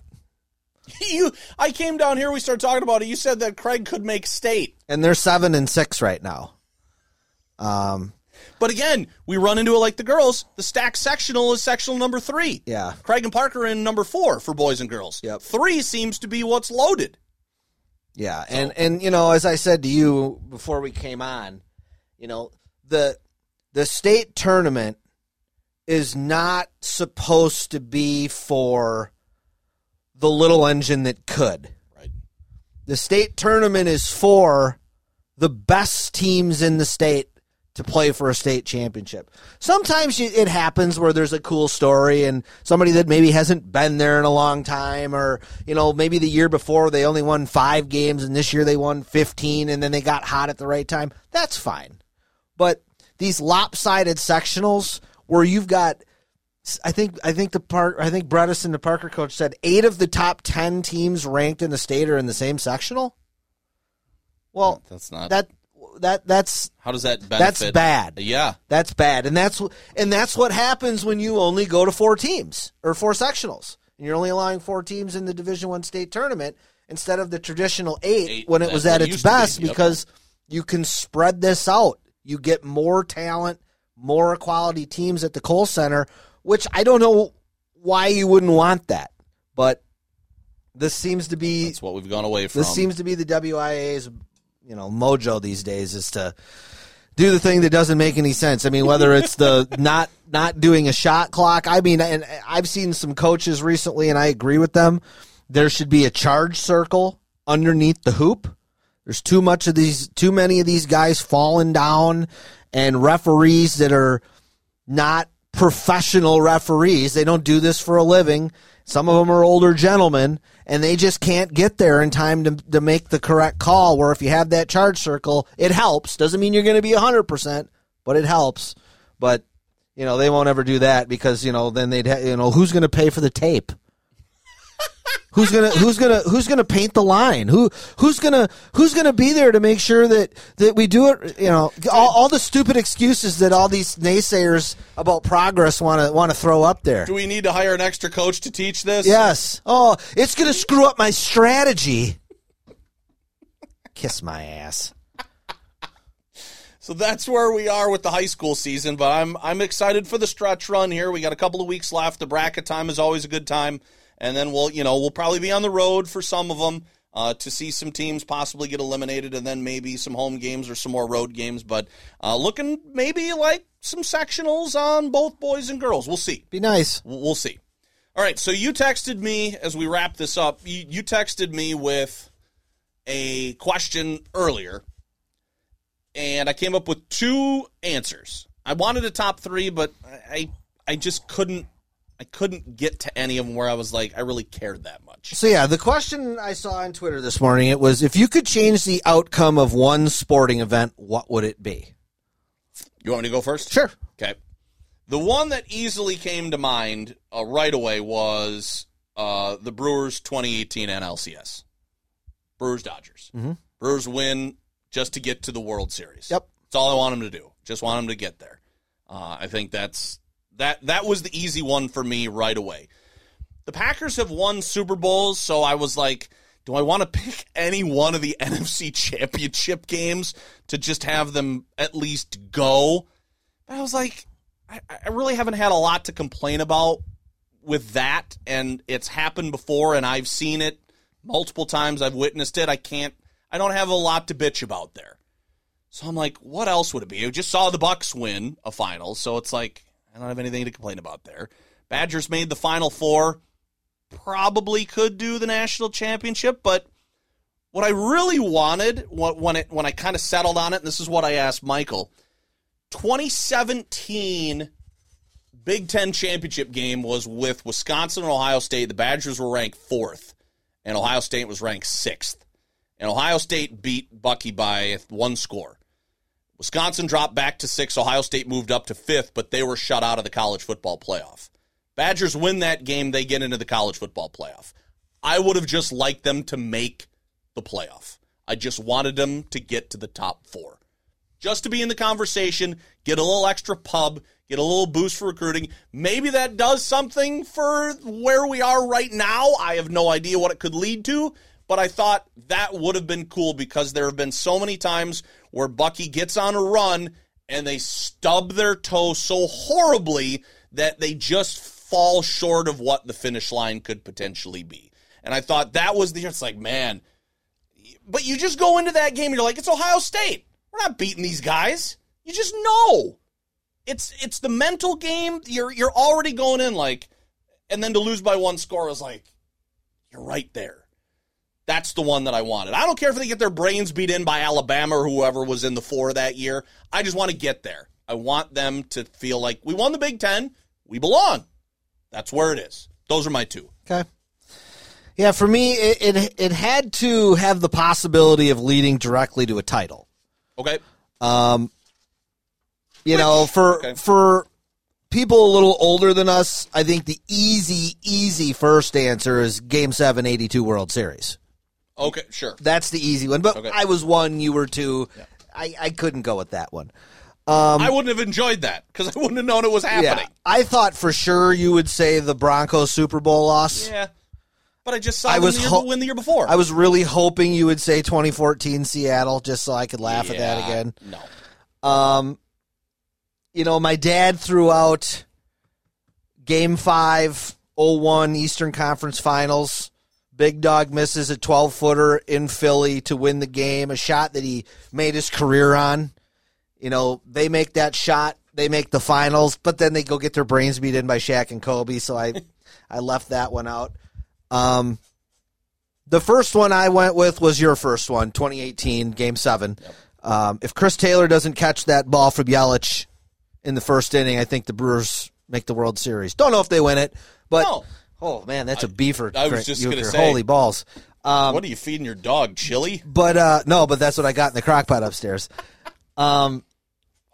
A: you I came down here we started talking about it. You said that Craig could make state.
B: And they're seven and six right now. Um,
A: But again, we run into it like the girls. The stack sectional is sectional number three.
B: yeah.
A: Craig and Parker in number four for boys and girls.
B: Yep.
A: Three seems to be what's loaded.
B: Yeah, and and you know, as I said to you before we came on, you know, the the state tournament is not supposed to be for the little engine that could.
A: Right.
B: The state tournament is for the best teams in the state to play for a state championship. Sometimes it happens where there's a cool story and somebody that maybe hasn't been there in a long time, or you know maybe the year before they only won five games and this year they won 15 and then they got hot at the right time. That's fine. But these lopsided sectionals where you've got I think I think the park I think Bredesen, the Parker coach, said eight of the top ten teams ranked in the state are in the same sectional. Well,
A: That's not
B: that that that's
A: how does that benefit?
B: that's bad.
A: Yeah.
B: That's bad, and that's and that's what happens when you only go to four teams or four sectionals, and you're only allowing four teams in the Division One state tournament instead of the traditional eight,
A: Eight,
B: when it was at its
A: to be,
B: best
A: yep.
B: because you can spread this out. You get more talent, more quality teams at the Kohl Center, which I don't know why you wouldn't want that, but this seems to be
A: That's what we've gone away from.
B: this seems to be the WIAA's you know mojo these days is to do the thing that doesn't make any sense. I mean, whether it's the not not doing a shot clock. I mean, and I've seen some coaches recently, and I agree with them. There should be a charge circle underneath the hoop. There's too much of these, too many of these guys falling down, and referees that are not professional referees. They don't do this for a living. Some of them are older gentlemen, and they just can't get there in time to, to make the correct call. Where if you have that charge circle, it helps. Doesn't mean you're going to be 100%, but it helps. But, you know, they won't ever do that because, you know, then they'd, ha- you know, who's going to pay for the tape? Who's gonna who's gonna who's gonna paint the line? Who who's gonna who's gonna be there to make sure that that we do it? You know, all, all the stupid excuses that all these naysayers about progress want to want to throw up there.
A: Do we need to hire an extra coach to teach this?
B: Yes. Oh, it's gonna screw up my strategy. Kiss my ass.
A: So that's where we are with the high school season, but I'm I'm excited for the stretch run here. We got a couple of weeks left. The bracket time is always a good time, and then we'll you know we'll probably be on the road for some of them uh, to see some teams possibly get eliminated, and then maybe some home games or some more road games. But uh, looking maybe like some sectionals on both boys and girls. We'll see.
B: Be nice.
A: We'll see. All right. So you texted me as we wrap this up. You, you texted me with a question earlier, and I came up with two answers. I wanted a top three, but I I just couldn't I couldn't get to any of them where I was like I really cared that much.
B: So yeah, the question I saw on Twitter this morning it was if you could change the outcome of one sporting event, what would it be?
A: You want me to go first?
B: Sure.
A: Okay. The one that easily came to mind uh, right away was uh, the Brewers 2018 NLCS. Brewers Dodgers. Brewers win just to get to the World Series.
B: Yep.
A: That's all I want them to do. Just want them to get there. Uh, I think that's that. That was the easy one for me right away. The Packers have won Super Bowls, so I was like, do I want to pick any one of the NFC Championship games to just have them at least go? But I was like, I, I really haven't had a lot to complain about with that, and it's happened before, and I've seen it multiple times. I've witnessed it. I can't. I don't have a lot to bitch about there. So I'm like, what else would it be? I just saw the Bucks win a final, so it's like I don't have anything to complain about there. Badgers made the final four. Probably could do the national championship, but what I really wanted when it when I kind of settled on it, and this is what I asked Michael, 2017 Big Ten championship game was with Wisconsin and Ohio State. The Badgers were ranked fourth, and Ohio State was ranked sixth. And Ohio State beat Bucky by one score. Wisconsin dropped back to six. Ohio State moved up to fifth, but they were shut out of the college football playoff. Badgers win that game, they get into the college football playoff. I would have just liked them to make the playoff. I just wanted them to get to the top four. Just to be in the conversation, get a little extra pub, get a little boost for recruiting. Maybe that does something for where we are right now. I have no idea what it could lead to, but I thought that would have been cool because there have been so many times where Bucky gets on a run and they stub their toe so horribly that they just fall short of what the finish line could potentially be. And I thought that was the it's like, man, but you just go into that game and you're like, it's Ohio State. We're not beating these guys. You just know. It's it's the mental game. You're you're already going in like and then to lose by one score is like you're right there. That's the one that I wanted. I don't care if they get their brains beat in by Alabama or whoever was in the four that year. I just want to get there. I want them to feel like we won the Big Ten. We belong. That's where it is. Those are my two.
B: Okay. Yeah, for me, it, it it had to have the possibility of leading directly to a title.
A: Okay.
B: Um, you know, for
A: okay.
B: for people a little older than us, I think the easy, easy first answer is Game Seven, 82 World Series.
A: Okay, sure.
B: That's the easy one. But
A: Okay.
B: I was one, you were two. I, I couldn't go with that one.
A: I wouldn't have enjoyed that because I wouldn't have known it was happening.
B: I thought for sure you would say the Broncos Super Bowl loss.
A: Yeah. But I just saw
B: I
A: them
B: was
A: the year,
B: ho-
A: win the year before.
B: I was really hoping you would say 2014 Seattle just so I could laugh at that
A: Yeah,
B: again.
A: No.
B: Um, you know, my dad threw out game five, 01 Eastern Conference Finals. Big Dog misses a 12 footer in Philly to win the game, a shot that he made his career on. You know, they make that shot, they make the finals, but then they go get their brains beat in by Shaq and Kobe. So I, I left that one out. Um, the first one I went with was your first one, 2018, Game Seven. Um, if Chris Taylor doesn't catch that ball from Yelich in the first inning, I think the Brewers make the World Series. Don't know if they win it, but
A: No.
B: Oh man, that's a beaver.
A: I was just gonna say-
B: holy balls. Um,
A: what are you feeding your dog? Chili?
B: but uh, no, but that's what I got in the crock pot upstairs. Um,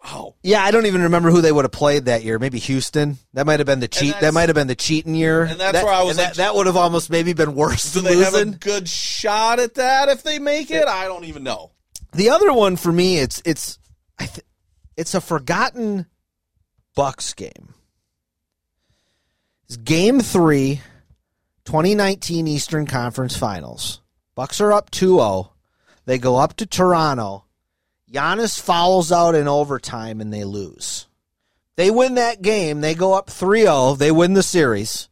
A: Wow.
B: yeah, I don't even remember who they would have played that year. Maybe Houston. That might have been the cheat. That might have been the cheating year.
A: and that's
B: That-
A: where I was like-
B: that, that would have almost maybe been worse
A: Do
B: than
A: they have a good shot at that if they make it? I don't even know.
B: The other one for me, it's it's I th- it's a forgotten Bucks game. It's game three, 2019 Eastern Conference Finals. Bucks are up 2-0. They go up to Toronto. Giannis fouls out in overtime and they lose. They win that game. They go up 3-0. They win the series.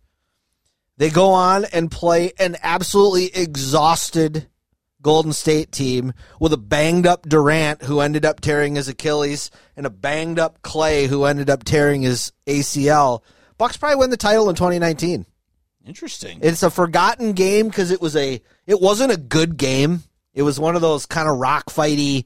B: They go on and play an absolutely exhausted Golden State team with a banged up Durant who ended up tearing his Achilles and a banged up Clay who ended up tearing his ACL. Bucks probably win the title in 2019.
A: Interesting.
B: It's a forgotten game because it was a it wasn't a good game. It was one of those kind of rock fighty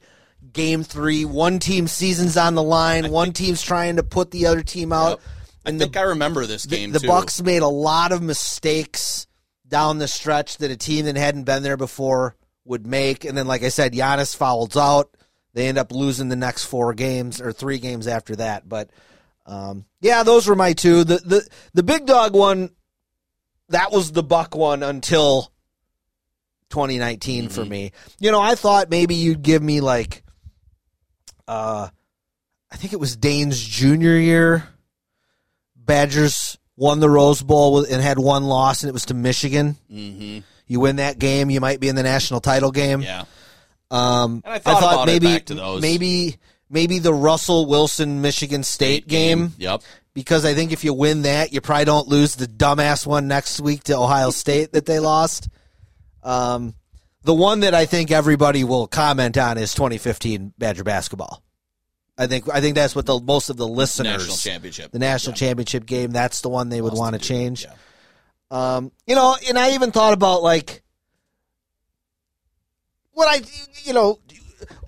B: game three. One team seasons on the line. one team's trying to put the other team out.
A: I think I remember this game
B: the
A: too.
B: Bucks made a lot of mistakes down the stretch that a team that hadn't been there before would make. And then, like I said, Giannis fouls out. They end up losing the next four games or three games after that. But um, yeah, those were my two. The the the big dog one, that was the Buck one until 2019 for me. You know, I thought maybe you'd give me like, uh, I think it was Dayne's junior year. Badgers won the Rose Bowl and had one loss, and it was to Michigan.
A: hmm
B: You win that game, you might be in the national title game.
A: Yeah.
B: Um,
A: And I thought about it
B: maybe
A: back to those.
B: maybe maybe the Russell Wilson Michigan State game
A: Yep.
B: because I think if you win that, you probably don't lose the dumbass one next week to Ohio State that they lost. Um, the one that I think everybody will comment on is 2015 Badger basketball. I think I think that's what the most of the listeners
A: National championship.
B: the national championship game. That's the one they would want to change.
A: Yeah.
B: Um, you know, and I even thought about like what I, you know,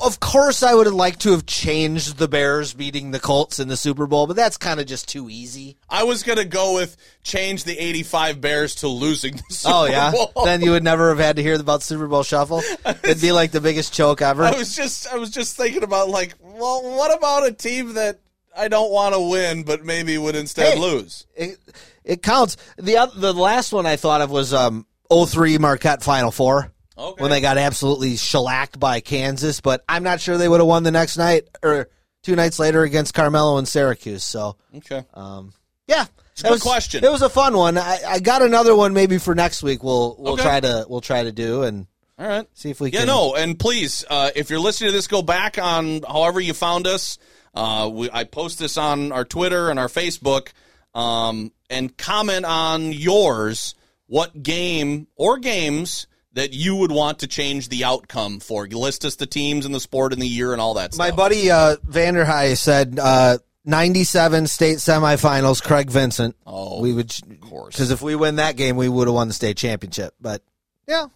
B: of course, I would have liked to have changed the Bears beating the Colts in the Super Bowl, but that's kind of just too easy.
A: I was gonna go with change the '85 Bears to losing the Super
B: Oh yeah,
A: Bowl.
B: then you would never have had to hear about Super Bowl Shuffle. It'd be like the biggest choke ever.
A: I was just I was just thinking about like, well, what about a team that I don't want to win, but maybe would instead
B: Hey.
A: lose?
B: it, it counts. The the last one I thought of was um 03 Marquette Final Four.
A: Okay.
B: When they got absolutely shellacked by Kansas, but I'm not sure they would have won the next night or two nights later against Carmelo and Syracuse. So
A: Okay.
B: yeah,
A: a
B: that
A: good
B: was,
A: question.
B: It was a fun one. I, I got another one maybe for next week. We'll we'll
A: Okay.
B: try to we'll try to do and
A: All right.
B: see if we
A: Yeah,
B: can.
A: Yeah, no, and please, uh, if you're listening to this, go back on however you found us. Uh, we, I post this on our Twitter and our Facebook, um, and comment on yours. What game or games that you would want to change the outcome for? You list us the teams and the sport and the year and all that stuff.
B: My buddy uh, Vanderhei said uh, 97 state semifinals. Craig Vincent.
A: Oh,
B: we would
A: of course.
B: because if we win that game, we would have won the state championship. But yeah,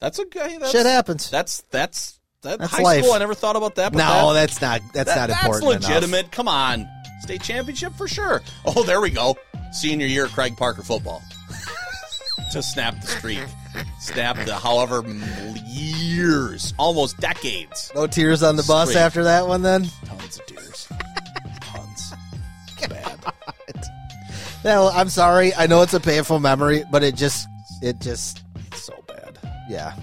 A: That's a guy. That's,
B: shit happens.
A: That's that's that
B: That's
A: high
B: life.
A: school. I never thought about that. But
B: no,
A: that,
B: that's not that's
A: that-
B: not important.
A: That's
B: enough.
A: legitimate. Come on, state championship for sure. Oh, there we go. Senior year Craig Parker football to snap the streak, snap the however years, almost decades,
B: No tears on the bus
A: Straight.
B: after that one. Then
A: tons of tears, tons. Bad.
B: no, I'm sorry. I know it's a painful memory, but it just it just
A: So bad.
B: yeah.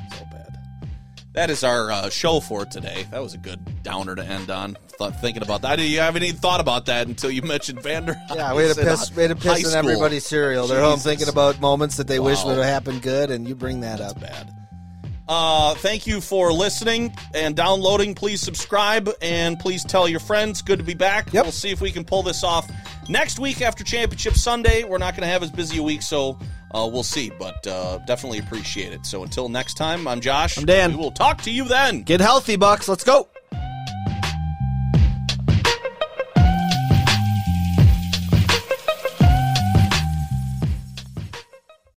A: That is our uh, show for today. That was a good downer to end on. Thought, thinking about that, I didn't haven't even thought about that until you mentioned Vander.
B: Yeah, way to piss, way to piss in everybody's cereal. They're home thinking about moments that they wish would have happened good, and you bring that up.
A: bad. Uh, thank you for listening and downloading. Please subscribe and please tell your friends. Good to be back.
B: Yep.
A: We'll see if we can pull this off next week after Championship Sunday. We're not going to have as busy a week, so uh, we'll see. But uh, definitely appreciate it. So until next time, I'm Josh.
B: I'm Dan.
A: We will talk to you then.
B: Get healthy, Bucks. Let's go.